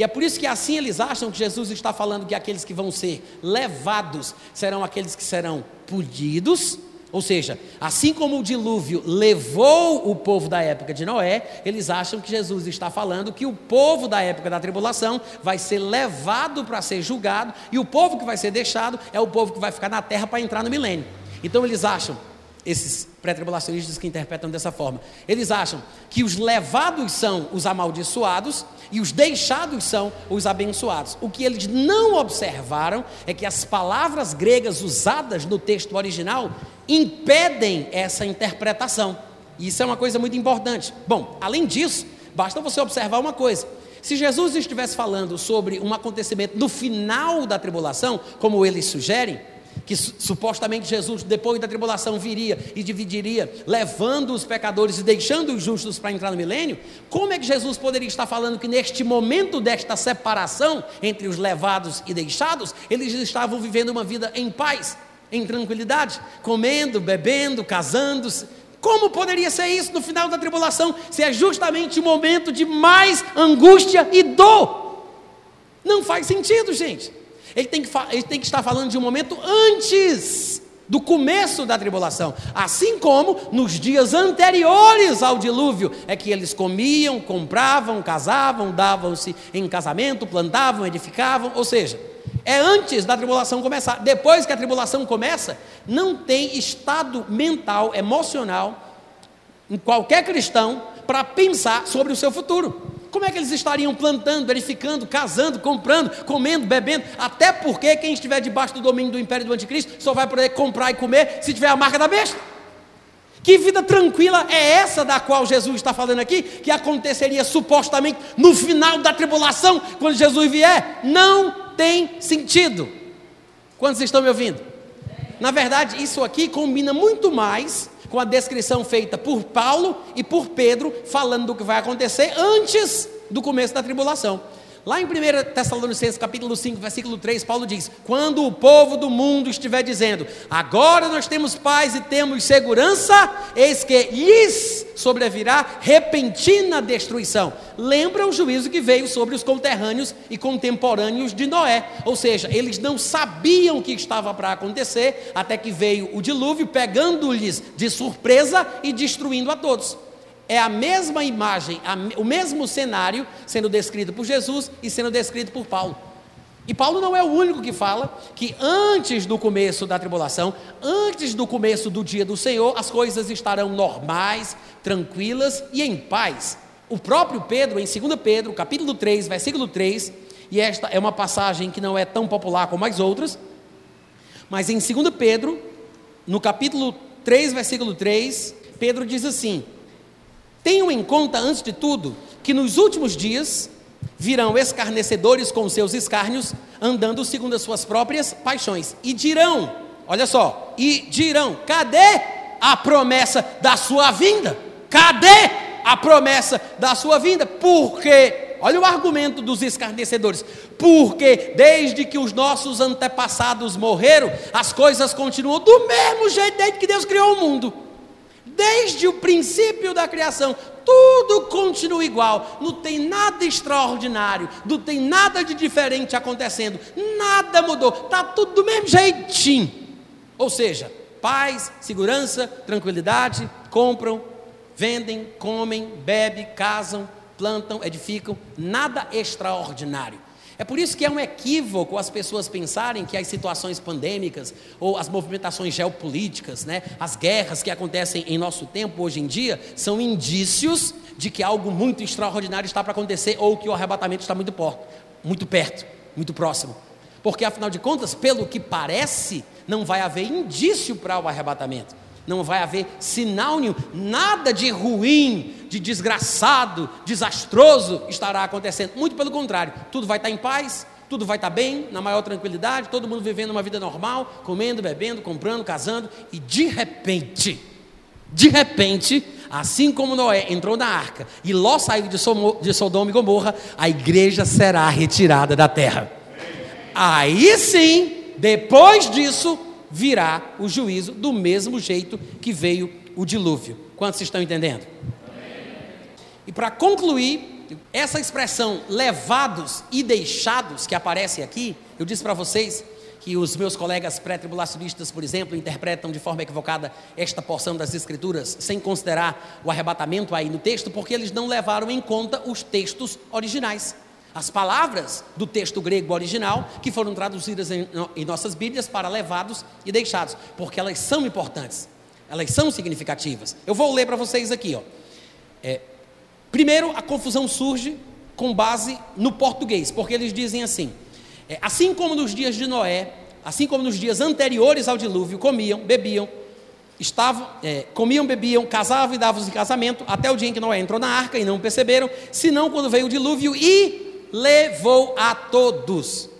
B: E é por isso que assim eles acham que Jesus está falando que aqueles que vão ser levados serão aqueles que serão punidos, ou seja, assim como o dilúvio levou o povo da época de Noé, eles acham que Jesus está falando que o povo da época da tribulação vai ser levado para ser julgado, e o povo que vai ser deixado é o povo que vai ficar na terra para entrar no milênio. Então eles acham esses pré-tribulacionistas que interpretam dessa forma. Eles acham que os levados são os amaldiçoados e os deixados são os abençoados. O que eles não observaram é que as palavras gregas usadas no texto original impedem essa interpretação. E isso é uma coisa muito importante. Bom, além disso, basta você observar uma coisa. Se Jesus estivesse falando sobre um acontecimento no final da tribulação, como eles sugerem, que supostamente Jesus, depois da tribulação, viria e dividiria, levando os pecadores e deixando os justos para entrar no milênio, como é que Jesus poderia estar falando que neste momento desta separação entre os levados e deixados, eles estavam vivendo uma vida em paz, em tranquilidade, comendo, bebendo, casando-se? Como poderia ser isso no final da tribulação, se é justamente o momento de mais angústia e dor? Não faz sentido, gente. Ele tem, que, ele tem que estar falando de um momento antes do começo da tribulação, assim como nos dias anteriores ao dilúvio, é que eles comiam, compravam, casavam, davam-se em casamento, plantavam, edificavam, ou seja, é antes da tribulação começar. Depois que a tribulação começa, não tem estado mental, emocional em qualquer cristão para pensar sobre o seu futuro. Como é que eles estariam plantando, edificando, casando, comprando, comendo, bebendo? Até porque quem estiver debaixo do domínio do império do anticristo só vai poder comprar e comer se tiver a marca da besta. Que vida tranquila é essa da qual Jesus está falando aqui, que aconteceria supostamente no final da tribulação, quando Jesus vier? Não tem sentido. Quantos estão me ouvindo? Na verdade, isso aqui combina muito mais com a descrição feita por Paulo e por Pedro, falando do que vai acontecer antes do começo da tribulação. Lá em 1 Tessalonicenses capítulo 5, versículo 3, Paulo diz: Quando o povo do mundo estiver dizendo, agora nós temos paz e temos segurança, eis que lhes sobrevirá repentina destruição. Lembra o juízo que veio sobre os conterrâneos e contemporâneos de Noé. Ou seja, eles não sabiam o que estava para acontecer, até que veio o dilúvio, pegando-lhes de surpresa e destruindo a todos é a mesma imagem, o mesmo cenário sendo descrito por Jesus e sendo descrito por Paulo. E Paulo não é o único que fala que antes do começo da tribulação, antes do começo do dia do Senhor, as coisas estarão normais, tranquilas e em paz. O próprio Pedro, em 2 Pedro, capítulo 3, versículo 3, e esta é uma passagem que não é tão popular como as outras, mas em 2 Pedro, no capítulo 3, versículo 3, Pedro diz assim: Tenham em conta, antes de tudo, que nos últimos dias virão escarnecedores com seus escárnios, andando segundo as suas próprias paixões, e dirão: olha só, e dirão: cadê a promessa da sua vinda? Cadê a promessa da sua vinda? Porque, olha o argumento dos escarnecedores: porque desde que os nossos antepassados morreram, as coisas continuam do mesmo jeito desde que Deus criou o mundo. Desde o princípio da criação, tudo continua igual, não tem nada extraordinário, não tem nada de diferente acontecendo, nada mudou, está tudo do mesmo jeitinho. Ou seja, paz, segurança, tranquilidade, compram, vendem, comem, bebem, casam, plantam, edificam, nada extraordinário. É por isso que é um equívoco as pessoas pensarem que as situações pandêmicas ou as movimentações geopolíticas, né, as guerras que acontecem em nosso tempo hoje em dia, são indícios de que algo muito extraordinário está para acontecer ou que o arrebatamento está muito, por, muito perto, muito próximo. Porque afinal de contas, pelo que parece, não vai haver indício para o arrebatamento não vai haver sinal nenhum, nada de ruim, de desgraçado, desastroso estará acontecendo. Muito pelo contrário, tudo vai estar em paz, tudo vai estar bem, na maior tranquilidade, todo mundo vivendo uma vida normal, comendo, bebendo, comprando, casando, e de repente, de repente, assim como Noé entrou na arca e Ló saiu de Sodoma e Gomorra, a igreja será retirada da terra. Aí sim, depois disso, virá o juízo do mesmo jeito que veio o dilúvio. Quantos estão entendendo? E para concluir, essa expressão levados e deixados que aparece aqui, eu disse para vocês que os meus colegas pré-tribulacionistas, por exemplo, interpretam de forma equivocada esta porção das Escrituras, sem considerar o arrebatamento aí no texto, porque eles não levaram em conta os textos originais. As palavras do texto grego original que foram traduzidas em, em, nossas Bíblias para levados e deixados, porque elas são importantes, elas são significativas. Eu vou ler para vocês aqui. Ó. É, primeiro, a confusão surge com base no português, porque eles dizem assim: é, assim como nos dias de Noé, assim como nos dias anteriores ao dilúvio, comiam, bebiam, estavam, é, comiam, bebiam, casavam e davam em casamento, até o dia em que Noé entrou na arca e não perceberam, senão quando veio o dilúvio e levou a todos.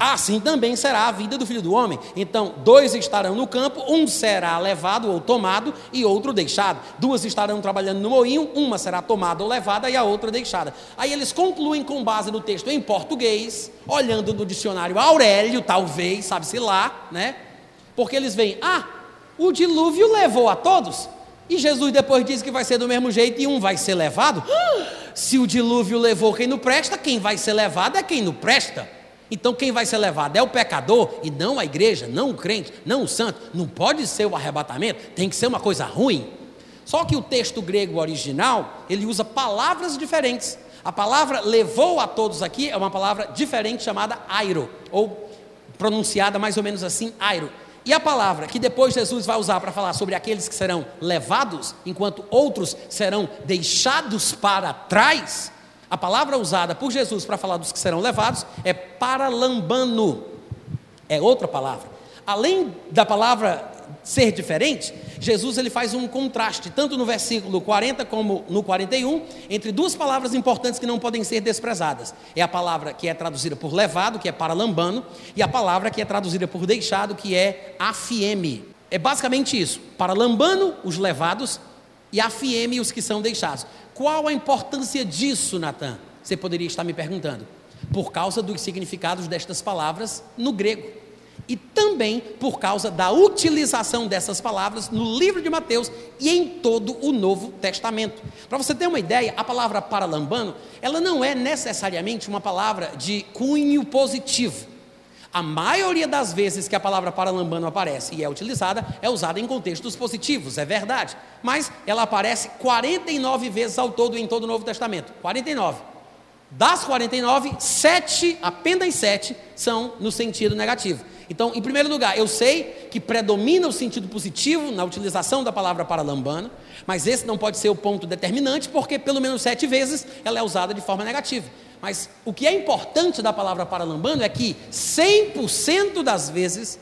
B: Assim também será a vida do filho do homem. Então, dois estarão no campo, um será levado ou tomado e outro deixado. Duas estarão trabalhando no moinho, uma será tomada ou levada e a outra deixada. Aí eles concluem com base no texto em português, olhando no dicionário Aurélio, talvez, sabe-se lá, né? Porque eles veem, ah, o dilúvio levou a todos. E Jesus depois diz que vai ser do mesmo jeito e um vai ser levado. Ah! Se o dilúvio levou quem não presta, quem vai ser levado é quem não presta. Então quem vai ser levado é o pecador e não a igreja, não o crente, não o santo. Não pode ser o arrebatamento, tem que ser uma coisa ruim. Só que o texto grego original, ele usa palavras diferentes. A palavra levou a todos aqui é uma palavra diferente chamada airo, ou pronunciada mais ou menos assim, airo. E a palavra que depois Jesus vai usar para falar sobre aqueles que serão levados, enquanto outros serão deixados para trás, a palavra usada por Jesus para falar dos que serão levados é paralambano. É outra palavra. Além da palavra ser diferente, Jesus ele faz um contraste, tanto no versículo 40 como no 41, entre duas palavras importantes que não podem ser desprezadas. É a palavra que é traduzida por levado, que é paralambano, e a palavra que é traduzida por deixado, que é afieme. É basicamente isso: para lambano, os levados, e afieme, os que são deixados. Qual a importância disso, Natan? Você poderia estar me perguntando. Por causa dos significados destas palavras no grego. E também por causa da utilização dessas palavras no livro de Mateus e em todo o Novo Testamento. Para você ter uma ideia, a palavra paralambano, ela não é necessariamente uma palavra de cunho positivo. A maioria das vezes que a palavra paralambano aparece e é utilizada, é usada em contextos positivos, é verdade. Mas ela aparece 49 vezes ao todo em todo o Novo Testamento. 49. Das 49, sete, apenas sete, são no sentido negativo. Então, em primeiro lugar, eu sei que predomina o sentido positivo na utilização da palavra paralambano, mas esse não pode ser o ponto determinante, porque pelo menos sete vezes ela é usada de forma negativa. Mas o que é importante da palavra paralambano é que 100% das vezes,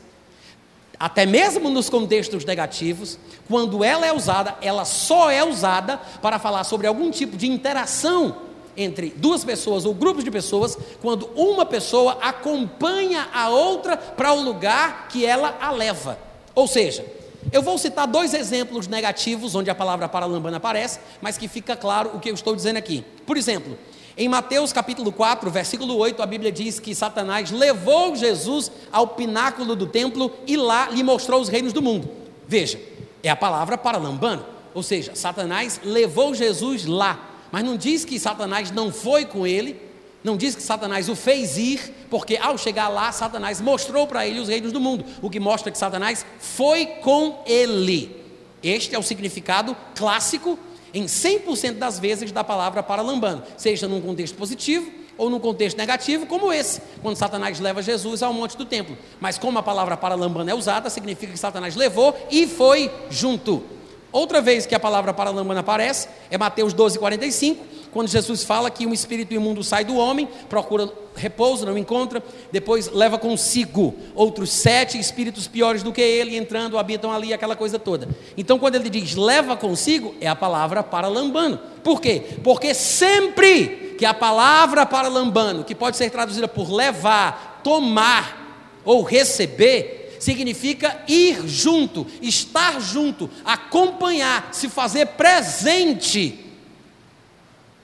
B: até mesmo nos contextos negativos, quando ela é usada, ela só é usada para falar sobre algum tipo de interação entre duas pessoas ou grupos de pessoas, quando uma pessoa acompanha a outra para o lugar que ela a leva. Ou seja, eu vou citar dois exemplos negativos onde a palavra paralambano aparece, mas que fica claro o que eu estou dizendo aqui. Por exemplo, em Mateus capítulo 4, versículo 8, a Bíblia diz que Satanás levou Jesus ao pináculo do templo e lá lhe mostrou os reinos do mundo. Veja, é a palavra paralambano, ou seja, Satanás levou Jesus lá, mas não diz que Satanás não foi com ele, não diz que Satanás o fez ir, porque ao chegar lá, Satanás mostrou para ele os reinos do mundo, o que mostra que Satanás foi com ele. Este é o significado clássico em 100% das vezes da palavra paralambano, seja num contexto positivo ou num contexto negativo, como esse, quando Satanás leva Jesus ao monte do templo. Mas como a palavra paralambano é usada, significa que Satanás levou e foi junto. Outra vez que a palavra paralambano aparece é Mateus 12, 45, quando Jesus fala que um espírito imundo sai do homem, procura repouso, não encontra, depois leva consigo outros sete espíritos piores do que ele, entrando, habitam ali, aquela coisa toda. Então, quando ele diz leva consigo, é a palavra paralambano. Por quê? Porque sempre que a palavra paralambano, que pode ser traduzida por levar, tomar ou receber, significa ir junto, estar junto, acompanhar, se fazer presente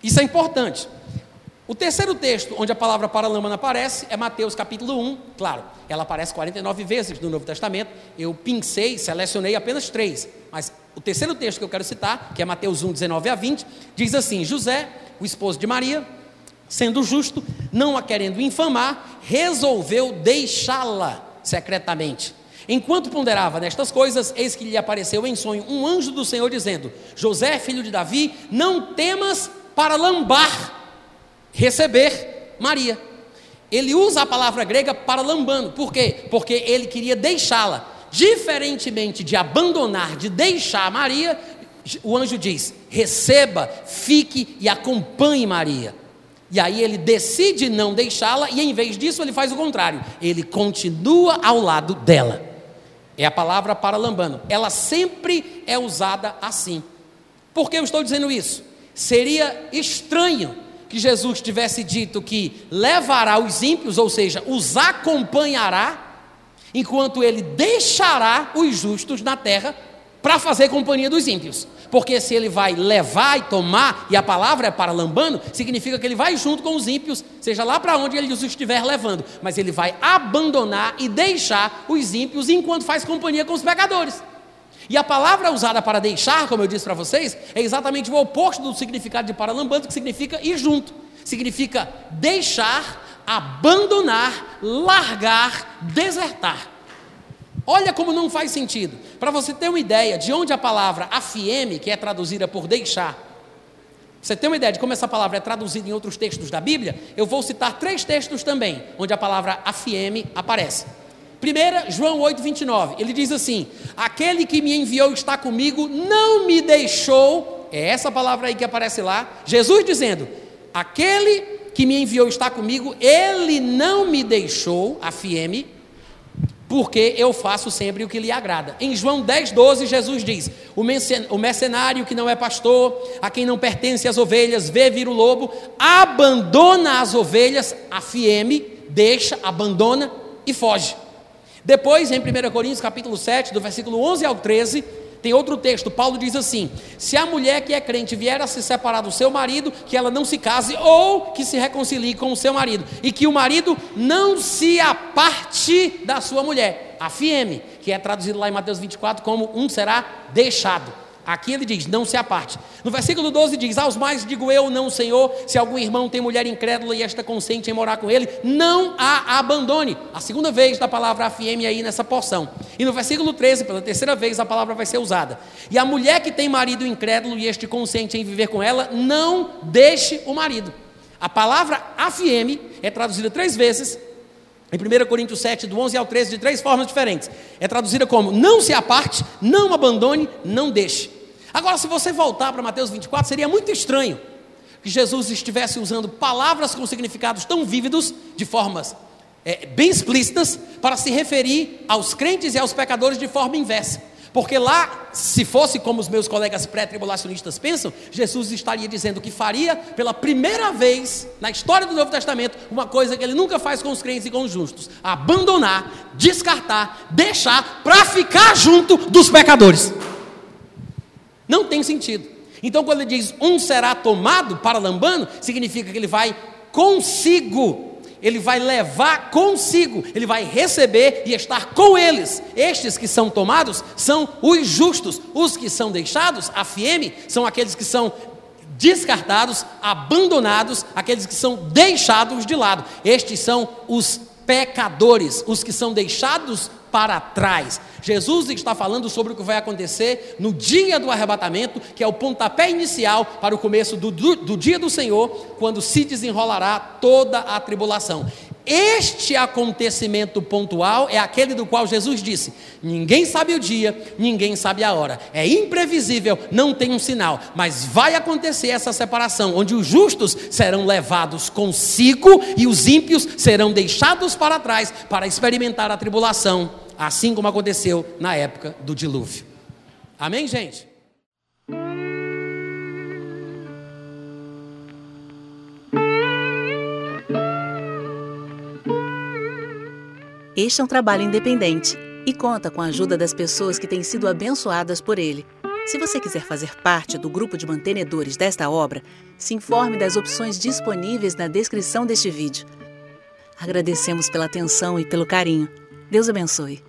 B: isso é importante. O terceiro texto onde a palavra paralâmana aparece é Mateus capítulo 1. Claro, ela aparece 49 vezes no Novo Testamento. Eu pincei, selecionei apenas três. Mas o terceiro texto que eu quero citar, que é Mateus 1, 19 a 20, diz assim: José, o esposo de Maria, sendo justo, não a querendo infamar, resolveu deixá-la secretamente. Enquanto ponderava nestas coisas, eis que lhe apareceu em sonho um anjo do Senhor dizendo: José, filho de Davi, não temas para lambar, receber Maria. Ele usa a palavra grega para lambando, por quê? Porque ele queria deixá-la. Diferentemente de abandonar, de deixar Maria, o anjo diz: receba, fique e acompanhe Maria. E aí ele decide não deixá-la, e em vez disso ele faz o contrário, ele continua ao lado dela. É a palavra para lambando. Ela sempre é usada assim. Por que eu estou dizendo isso? Seria estranho que Jesus tivesse dito que levará os ímpios, ou seja, os acompanhará, enquanto ele deixará os justos na terra para fazer companhia dos ímpios. Porque se ele vai levar e tomar, e a palavra é para lambano, significa que ele vai junto com os ímpios, seja lá para onde ele os estiver levando, mas ele vai abandonar e deixar os ímpios enquanto faz companhia com os pecadores. E a palavra usada para deixar, como eu disse para vocês, é exatamente o oposto do significado de paralambando, que significa ir junto. Significa deixar, abandonar, largar, desertar. Olha como não faz sentido. Para você ter uma ideia de onde a palavra afieme, que é traduzida por deixar, você tem uma ideia de como essa palavra é traduzida em outros textos da Bíblia? Eu vou citar três textos também, onde a palavra afieme aparece. Primeira, João 8, 29, ele diz assim: Aquele que me enviou está comigo, não me deixou, é essa palavra aí que aparece lá, Jesus dizendo: Aquele que me enviou está comigo, ele não me deixou, afieme, porque eu faço sempre o que lhe agrada. Em João 10, 12, Jesus diz: O mercenário que não é pastor, a quem não pertence as ovelhas, vê vir o lobo, abandona as ovelhas, afieme, deixa, abandona e foge. Depois, em 1 Coríntios capítulo 7, do versículo 11 ao 13, tem outro texto, Paulo diz assim: Se a mulher que é crente vier a se separar do seu marido, que ela não se case ou que se reconcilie com o seu marido, e que o marido não se aparte da sua mulher. A fieme, que é traduzido lá em Mateus 24 como um será deixado. Aqui ele diz: não se aparte. No versículo 12 diz: Aos mais digo eu, não, Senhor, se algum irmão tem mulher incrédula e esta consente em morar com ele, não a abandone. A segunda vez da palavra afieme aí nessa porção. E no versículo 13, pela terceira vez, a palavra vai ser usada. E a mulher que tem marido incrédulo e este consente em viver com ela, não deixe o marido. A palavra afieme é traduzida três vezes em 1 Coríntios 7, do 11 ao 13, de três formas diferentes. É traduzida como: não se aparte, não abandone, não deixe. Agora, se você voltar para Mateus 24, seria muito estranho que Jesus estivesse usando palavras com significados tão vívidos, de formas é, bem explícitas, para se referir aos crentes e aos pecadores de forma inversa. Porque lá, se fosse como os meus colegas pré-tribulacionistas pensam, Jesus estaria dizendo que faria pela primeira vez na história do Novo Testamento uma coisa que ele nunca faz com os crentes e com os justos: abandonar, descartar, deixar para ficar junto dos pecadores. Não tem sentido. Então, quando ele diz um será tomado para lambano, significa que ele vai consigo ele vai levar consigo, ele vai receber e estar com eles. Estes que são tomados são os justos, os que são deixados, a fieme, são aqueles que são descartados, abandonados, aqueles que são deixados de lado. Estes são os pecadores, os que são deixados para trás. Jesus está falando sobre o que vai acontecer no dia do arrebatamento, que é o pontapé inicial para o começo do, do, do dia do Senhor, quando se desenrolará toda a tribulação. Este acontecimento pontual é aquele do qual Jesus disse: ninguém sabe o dia, ninguém sabe a hora. É imprevisível, não tem um sinal, mas vai acontecer essa separação, onde os justos serão levados consigo e os ímpios serão deixados para trás para experimentar a tribulação, assim como aconteceu na época do dilúvio. Amém, gente?
A: Este é um trabalho independente e conta com a ajuda das pessoas que têm sido abençoadas por ele. Se você quiser fazer parte do grupo de mantenedores desta obra, se informe das opções disponíveis na descrição deste vídeo. Agradecemos pela atenção e pelo carinho. Deus abençoe.